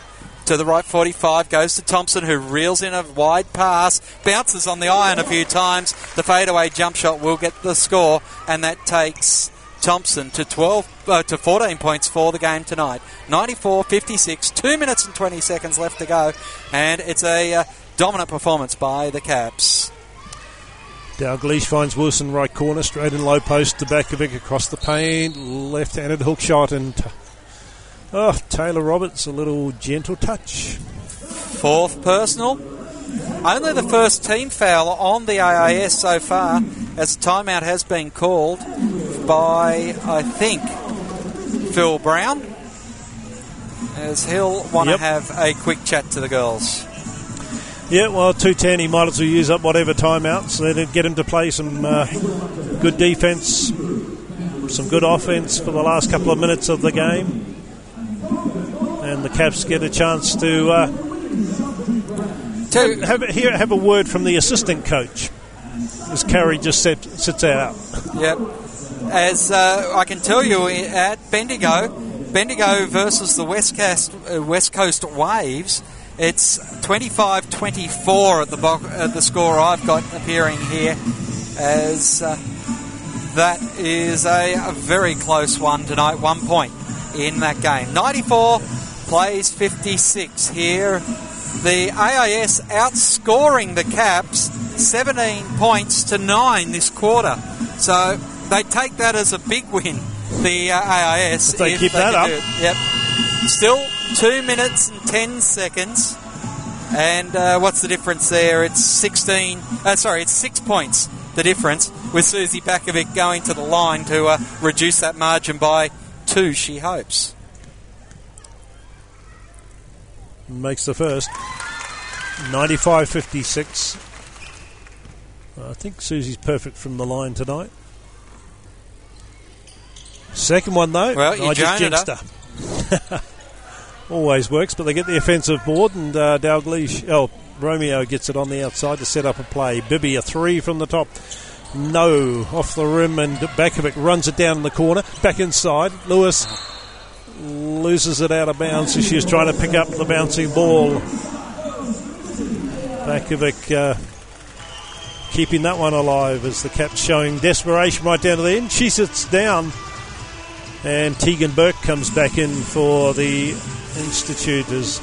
S2: to the right 45, goes to Thompson, who reels in a wide pass, bounces on the iron a few times. The fadeaway jump shot will get the score, and that takes Thompson to 12 uh, to 14 points for the game tonight. 94-56, two minutes and 20 seconds left to go, and it's a uh, dominant performance by the Caps.
S3: Dalgleish finds Wilson right corner, straight in low post to Batkovic across the paint, left-handed hook shot, and oh, Taylor Roberts a little gentle touch.
S2: Fourth personal. Only the first team foul on the AIS so far, as timeout has been called by, I think, Phil Brown, as he'll want to
S3: Yep.
S2: have a quick chat to the girls.
S3: Yeah, well, 210, he might as well use up whatever timeouts. Let it get him to play some uh, good defence, some good offence for the last couple of minutes of the game. And the Caps get a chance to uh,
S2: Two,
S3: have, a- have a word from the assistant coach. as Carey just sit, sits out.
S2: Yep. As uh, I can tell you at Bendigo, Bendigo versus the West Coast, uh, West Coast Waves, it's 25 24 at the, bo- at the score I've got appearing here. As uh, that is a, a very close one tonight, one point in that game. 94 plays 56 here. The AIS outscoring the Caps 17 points to 9 this quarter. So they take that as a big win, the uh, AIS.
S3: If they keep that up.
S2: Yep. Still 2 minutes and 10 seconds. And uh, what's the difference there? It's 16, uh, sorry, it's 6 points, the difference, with Suzy Batkovic going to the line to uh, reduce that margin by 2, she hopes.
S3: Makes the first. 95 56. I think Suzy's perfect from the line tonight. Second one, though.
S2: Well, you
S3: I just jinxed her. Always works, but they get the offensive board, and uh, Dalglish, oh, Romeo gets it on the outside to set up a play. Bibby, a three from the top. No, off the rim, and Batkovic runs it down in the corner. Back inside. Lewis loses it out of bounds as she's trying to pick up the bouncing ball. Batkovic uh, keeping that one alive as the Caps showing desperation right down to the end. She sits down, and Tegan Burke comes back in for the Institute as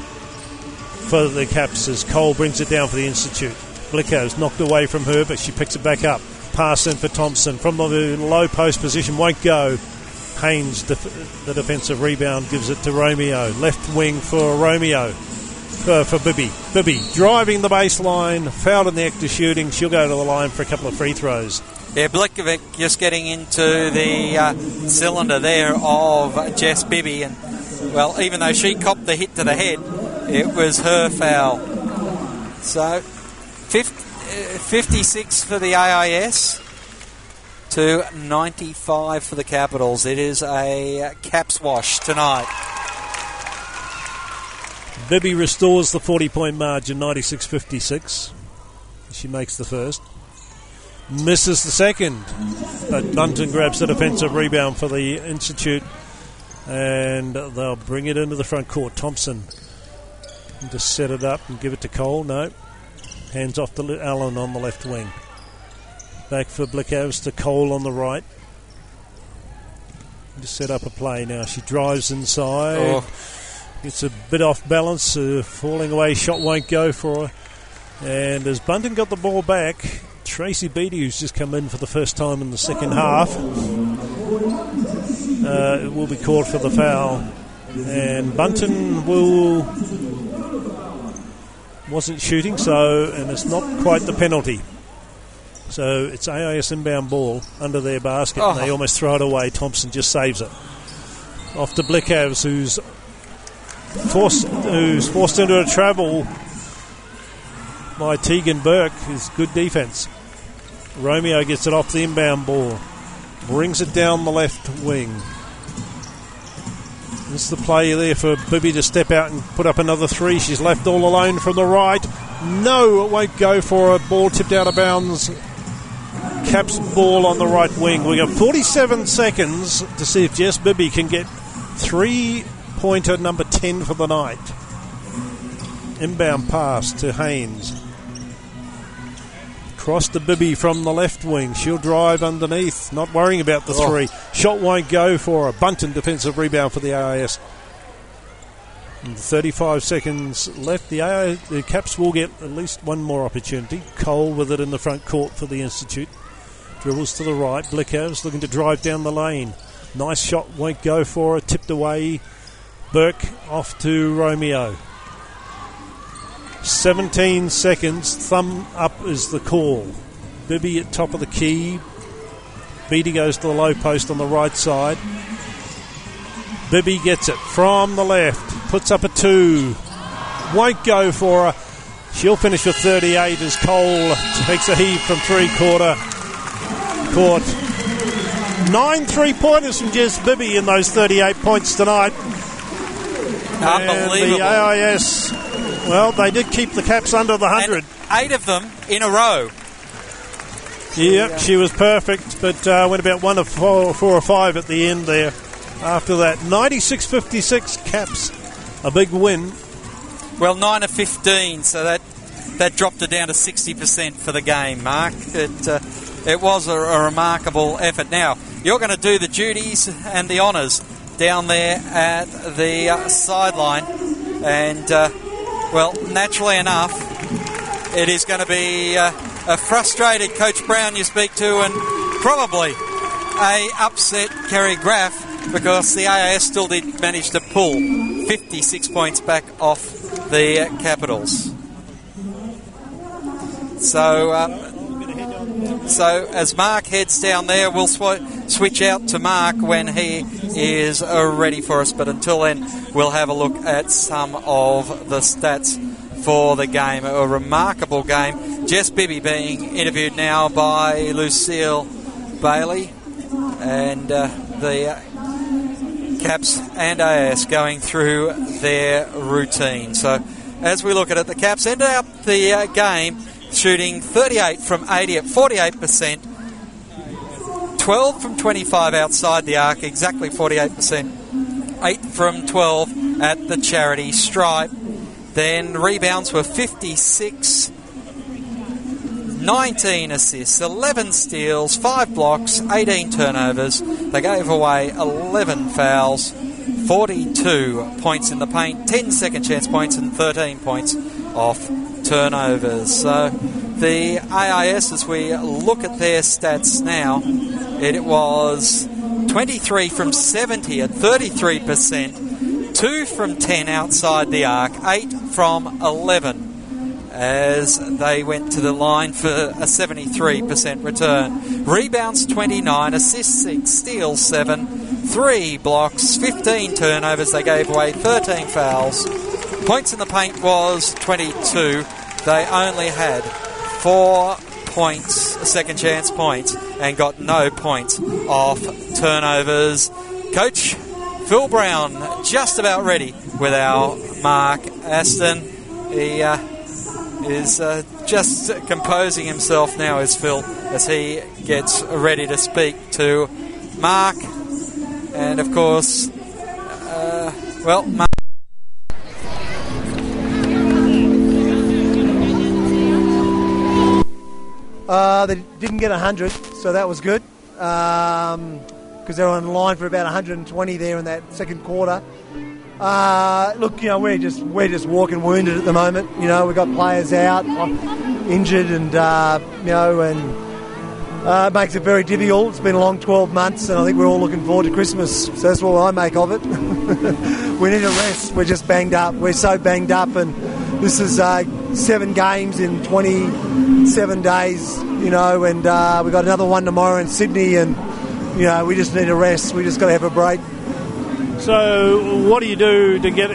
S3: for the Caps as Cole brings it down for the Institute. Blicko's knocked away from her, but she picks it back up. Pass in for Thompson from the low post position, won't go. Haynes, def- the defensive rebound, gives it to Romeo. Left wing for Romeo. Uh, for Bibby. Bibby driving the baseline, fouled in the act of shooting. She'll go to the line for a couple of free throws.
S2: Yeah, Blikovic just getting into the uh, cylinder there of Jess Bibby, and well, even though she copped the hit to the head, it was her foul. So, 50, uh, 56 for the AIS to 95 for the Capitals. It is a caps wash tonight.
S3: Bibby restores the 40 point margin, 96 56. She makes the first. Misses the second. But Bunton grabs the defensive rebound for the Institute and they'll bring it into the front court. Thompson just set it up and give it to Cole. No. Hands off to Allen on the left wing. Back for Blicavs to Cole on the right. Just set up a play now. She drives inside.
S2: Oh.
S3: It's a bit off balance, uh, falling away. Shot won't go for her. And as Bunting got the ball back, Tracy Beattie, who's just come in for the first time in the second half, uh, will be called for the foul. And Bunton will wasn't shooting, so and it's not quite the penalty. So it's AIS inbound ball under their basket, and they
S2: Oh.
S3: almost throw it away. Thompson just saves it. Off to Blicavs, who's forced who's forced into a travel by Tegan Burke, who's good defence. Romeo gets it off the inbound ball, brings it down the left wing. Is the play there for Bibby to step out and put up another three. She's left all alone from the right. No, it won't go for a ball tipped out of bounds. Caps ball on the right wing. We got 47 seconds to see if Jess Bibby can get three pointer number 10 for the night. Inbound pass to Haynes. Cross to Bibby from the left wing. She'll drive underneath, not worrying about the
S2: Oh.
S3: three. Shot won't go for a Bunton defensive rebound for the AIS. And 35 seconds left. The, AI, the Caps will get at least one more opportunity. Cole with it in the front court for the Institute. Dribbles to the right. Blicavs looking to drive down the lane. Nice shot, won't go for her. Tipped away. Burke off to Romeo. 17 seconds. Thumb up is the call. Bibby at top of the key. Beatty goes to the low post on the right side. Bibby gets it from the left. Puts up a two. Won't go for her. She'll finish with 38 as Cole takes a heave from three quarter court. Nine three pointers from Jess Bibby in those 38 points tonight. And
S2: Unbelievable.
S3: the AIS, well, they did keep the Caps under the 100.
S2: And eight of them in a row.
S3: Yep, she was perfect, but uh, went about one of four, four or five at the end there. After that, 96-56 caps a big win.
S2: Well, 9 of 15, so that that dropped it down to 60% for the game, Mark. It, uh, it was a, a remarkable effort. Now, you're going to do the duties and the honours down there at the uh, sideline. And, uh, well, naturally enough, it is going to be uh, a frustrated Coach Brown you speak to and probably a upset Carrie Graf because the AIS still did manage to pull 56 points back off the Capitals. So, uh, so as Mark heads down there, we'll sw- switch out to Mark when he is uh, ready for us. But until then, we'll have a look at some of the stats for the game. A remarkable game. Jess Bibby being interviewed now by Lucille Bailey, and uh, the Caps and AIS going through their routine. So, as we look at it, the Caps end up the uh, game shooting 38 from 80 at 48%, 12 from 25 outside the arc, exactly 48%, 8 from 12 at the charity stripe. Then rebounds were 56, 19 assists, 11 steals, 5 blocks, 18 turnovers. They gave away 11 fouls, 42 points in the paint, 10 second chance points, and 13 points off turnovers. So the AIS, as we look at their stats now, it was 23 from 70 at 33%, 2 from 10 outside the arc, 8 from 11 as they went to the line for a 73% return. Rebounds 29, assists 6, steals 7, 3 blocks, 15 turnovers. They gave away 13 fouls. Points in the paint was 22. They only had 4 points, a second chance and got no points off turnovers. Coach Phil Brown just about ready with our Mark Aston. He uh, is uh, just composing himself now, as Phil, as he gets ready to speak to Mark. And of course, uh, well, Mark.
S4: Uh, they didn't get 100, so that was good. Because they were on line for about 120 there in that second quarter. Uh, look, you know, we're just we're just walking wounded at the moment. You know, we've got players out, injured, and uh, you know, and uh, it makes it very difficult. It's been a long 12 months, and I think we're all looking forward to Christmas. So that's what I make of it. we need a rest. We're just banged up. We're so banged up, and this is uh, seven games in 27 days. You know, and uh, we've got another one tomorrow in Sydney, and you know, we just need a rest. We just got to have a break.
S3: So, what do you do to get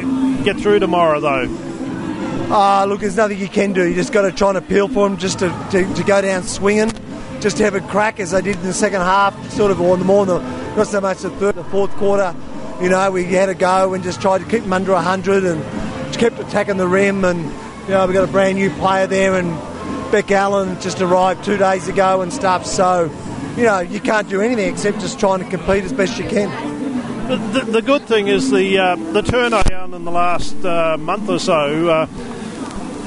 S3: get through tomorrow, though?
S4: Ah, look, there's nothing you can do. You just got to try and appeal for them just to, to, to go down swinging, just to have a crack as they did in the second half, sort of, or the more, the, not so much the third and fourth quarter. You know, we had a go and just tried to keep them under 100 and kept attacking the rim. And, you know, we've got a brand new player there, and Beck Allen just arrived two days ago and stuff. So, you know, you can't do anything except just trying to compete as best you can.
S3: The, the, the good thing is the uh, the turnaround in the last uh, month or so. Uh,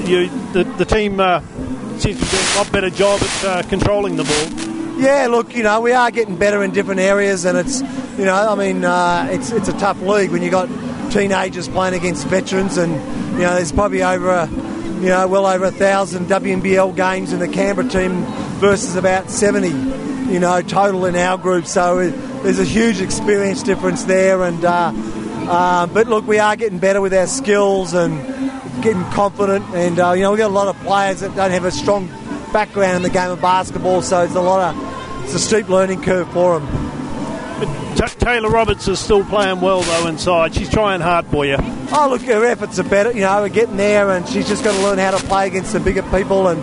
S3: you, the, the team uh, seems to be doing a lot better job at uh, controlling the ball.
S4: Yeah, look, you know, we are getting better in different areas, and it's, you know, I mean, uh, it's it's a tough league when you got teenagers playing against veterans, and you know, there's probably over, a, you know, well over a thousand WNBL games in the Canberra team versus about 70, you know, total in our group. So it, there's a huge experience difference there, and uh, uh, but look, we are getting better with our skills and getting confident, and uh, you know, we've got a lot of players that don't have a strong background in the game of basketball, so it's a lot of it's a steep learning curve for them.
S3: T- Taylor Roberts is still playing well though inside. She's trying hard for you.
S4: Oh, look, her efforts are better. You know, we're getting there, and she's just got to learn how to play against the bigger people and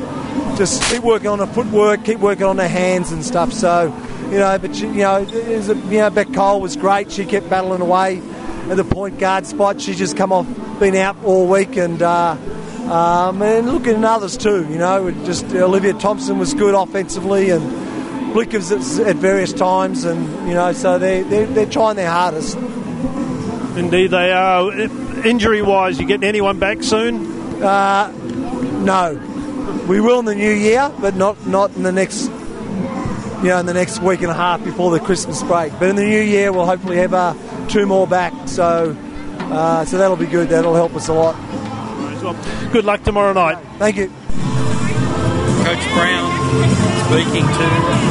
S4: just keep working on her footwork, keep working on her hands and stuff. So, you know, but she, you know, a, you know, Beck Cole was great. She kept battling away at the point guard spot. She's just come off, been out all week, and uh, Um, and looking at others too, you know, just Olivia Thompson was good offensively and Blickers at, at various times, and you know, so they they're, they're trying their hardest.
S3: Indeed, they are. Injury wise, you getting anyone back soon?
S4: No, we will in the new year, but not not in the next. You know, in the next week and a half before the Christmas break. But in the new year, we'll hopefully have uh, two more back. So, uh, so that'll be good. That'll help us a lot.
S3: Good luck tomorrow night.
S4: Thank you.
S2: Coach Brown speaking to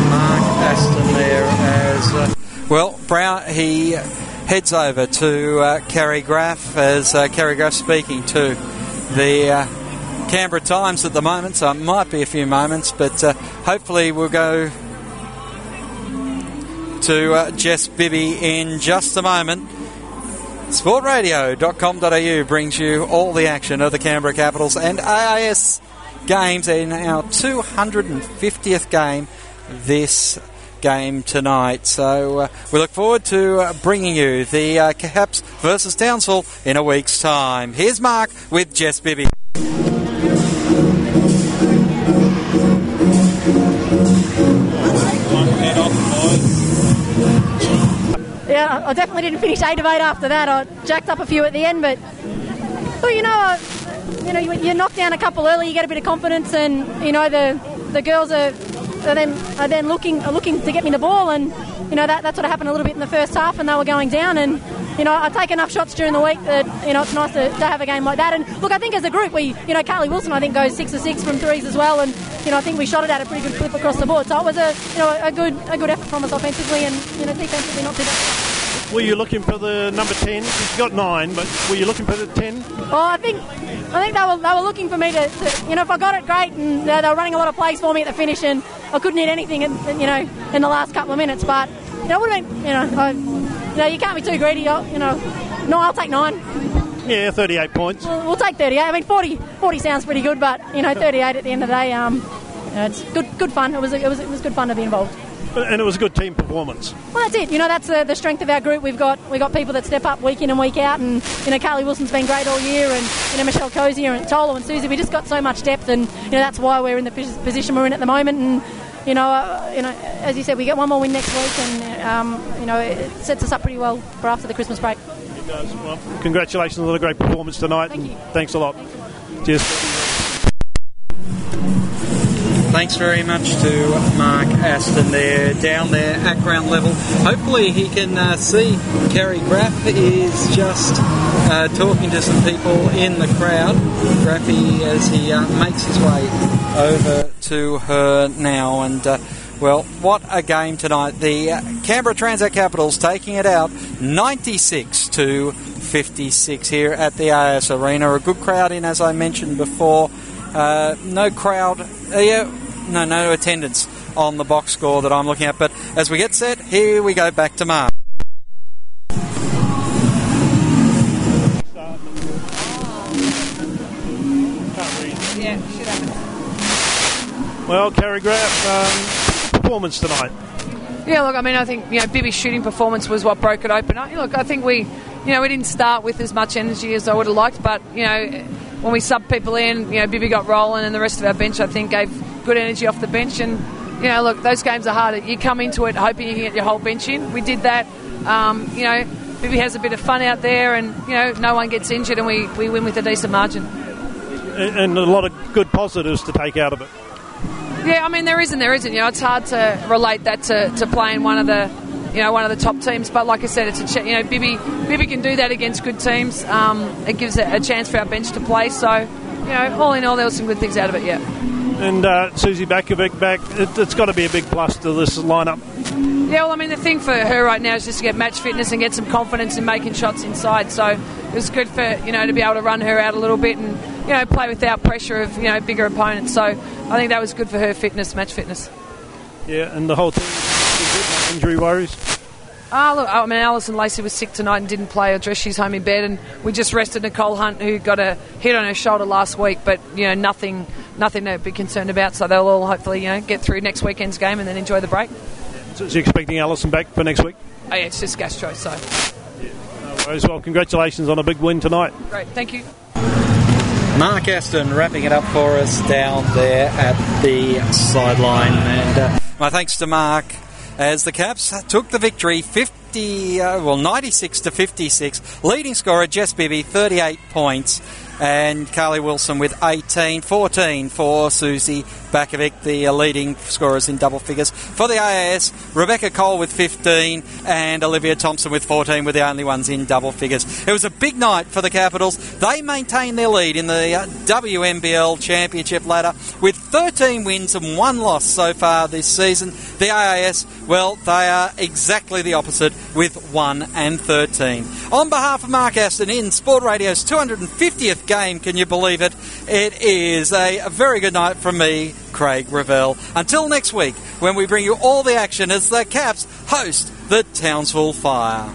S2: Mark Aston there as uh, well. Brown he heads over to uh, Carrie Graf as uh, Carrie Graf speaking to the uh, Canberra Times at the moment. So it might be a few moments, but uh, hopefully we'll go to uh, Jess Bibby in just a moment. Sportradio.com.au brings you all the action of the Canberra Capitals and AIS games in our 250th game this game tonight. So uh, we look forward to uh, bringing you the uh, Caps versus Townsville in a week's time. Here's Mark with Jess Bibby.
S5: Yeah, I definitely didn't finish eight of eight after that. I jacked up a few at the end, but well, you know, you know, you, you knock down a couple early, you get a bit of confidence, and you know the the girls are, are then are then looking are looking to get me the ball, and you know that that's what happened a little bit in the first half, and they were going down, and you know I take enough shots during the week that you know it's nice to, to have a game like that. And look, I think as a group, we you know Carly Wilson I think goes six or six from threes as well, and you know I think we shot it at a pretty good clip across the board. So it was a you know a good a good effort from us offensively, and you know defensively not too bad.
S3: Were you looking for the number 10? You've got nine, but were you looking for the 10?
S5: Well, I think I think they were they were looking for me to, to you know if I got it great and uh, they were running a lot of plays for me at the finish and I couldn't hit anything in, you know in the last couple of minutes but you know it would have been you know I, you know you can't be too greedy I- you know no I'll take nine
S3: Yeah, 38 points.
S5: we'll, we'll take 38 I mean 40, 40 sounds pretty good but you know 38 at the end of the day um you know, it's good good fun it was it was it was good fun to be involved.
S3: And it was a good team performance.
S5: Well, that's it. You know, that's the, the strength of our group. We've got we have got people that step up week in and week out, and you know, Carly Wilson's been great all year, and you know, Michelle Cosier and Tolo and Suzy. We just got so much depth, and you know, that's why we're in the position we're in at the moment. And you know, uh, you know, as you said, we get one more win next week, and um, you know, it sets us up pretty well for after the Christmas break.
S3: It does. Well, congratulations on a great performance tonight.
S5: Thank
S3: and
S5: you.
S3: Thanks a lot. Cheers.
S2: Thanks very much to Mark Aston there, down there at ground level. Hopefully, he can uh, see Carrie Graf is just uh, talking to some people in the crowd. Graffy, as he uh, makes his way over to her now, and uh, well, what a game tonight! The uh, Canberra Transit Capitals taking it out, 96 to 56 here at the AIS Arena. A good crowd in, as I mentioned before. Uh, no crowd, yeah, no, no attendance on the box score that I'm looking at. But as we get set, here we go back to Mark.
S6: Yeah, should happen.
S3: Well, Carrie Graf, um, performance tonight.
S6: Yeah, look, I mean, I think you know Bibby's shooting performance was what broke it open. I- Look, I think we, you know, we didn't start with as much energy as I would have liked, but you know, when we sub people in, you know, Bibby got rolling, and the rest of our bench, I think, gave good energy off the bench. And you know, look, those games are hard. You come into it hoping you can get your whole bench in. We did that. Um, you know, Bibby has a bit of fun out there, and you know, no one gets injured, and we, we win with a decent margin.
S3: And and a lot of good positives to take out of it.
S6: Yeah, I mean there isn't, there isn't. You know, it's hard to relate that to, to playing one of the, you know, one of the top teams. But like I said, it's a ch- you know, Bibby Bibby can do that against good teams. Um, it gives a, a chance for our bench to play. So, you know, all in all, there was some good things out of it. Yeah.
S3: And uh, Suzy Batkovic back, it, it's got to be a big plus to this lineup.
S6: Yeah, well, I mean, the thing for her right now is just to get match fitness and get some confidence in making shots inside. So it was good for you know to be able to run her out a little bit and you know play without pressure of you know bigger opponents. So I think that was good for her fitness, match fitness.
S3: Yeah, and the whole team no injury worries.
S6: Ah, look, I mean, Alison Lacey was sick tonight and didn't play. Address she's home in bed, and we just rested Nicole Hunt, who got a hit on her shoulder last week, but you know nothing, nothing to be concerned about. So they'll all hopefully you know get through next weekend's game and then enjoy the break.
S3: So is you expecting Alison back for next week?
S6: Oh yeah, it's just gastro. So
S3: No worries. Well, congratulations on a big win tonight.
S6: great, thank you.
S2: Mark Aston wrapping it up for us down there at the sideline. And uh, my thanks to Mark as the Caps took the victory 50, uh, well, 96 to 56. Leading scorer Jess Bibby, 38 points. And Carly Wilson with 18, 14 for Suzy Batkovic, the leading scorers in double figures. For the AIS, Rebecca Cole with 15 and Olivia Thompson with 14 were the only ones in double figures. It was a big night for the Capitals. They maintained their lead in the uh, WNBL Championship ladder with 13 wins and one loss so far this season. The AIS, well, they are exactly the opposite with 1 and 13. On behalf of Mark Aston in Sport Radio's 250th game, can you believe it? It is a, very good night from me, Craig Revell. Until next week, when we bring you all the action as the Caps host the Townsville Fire.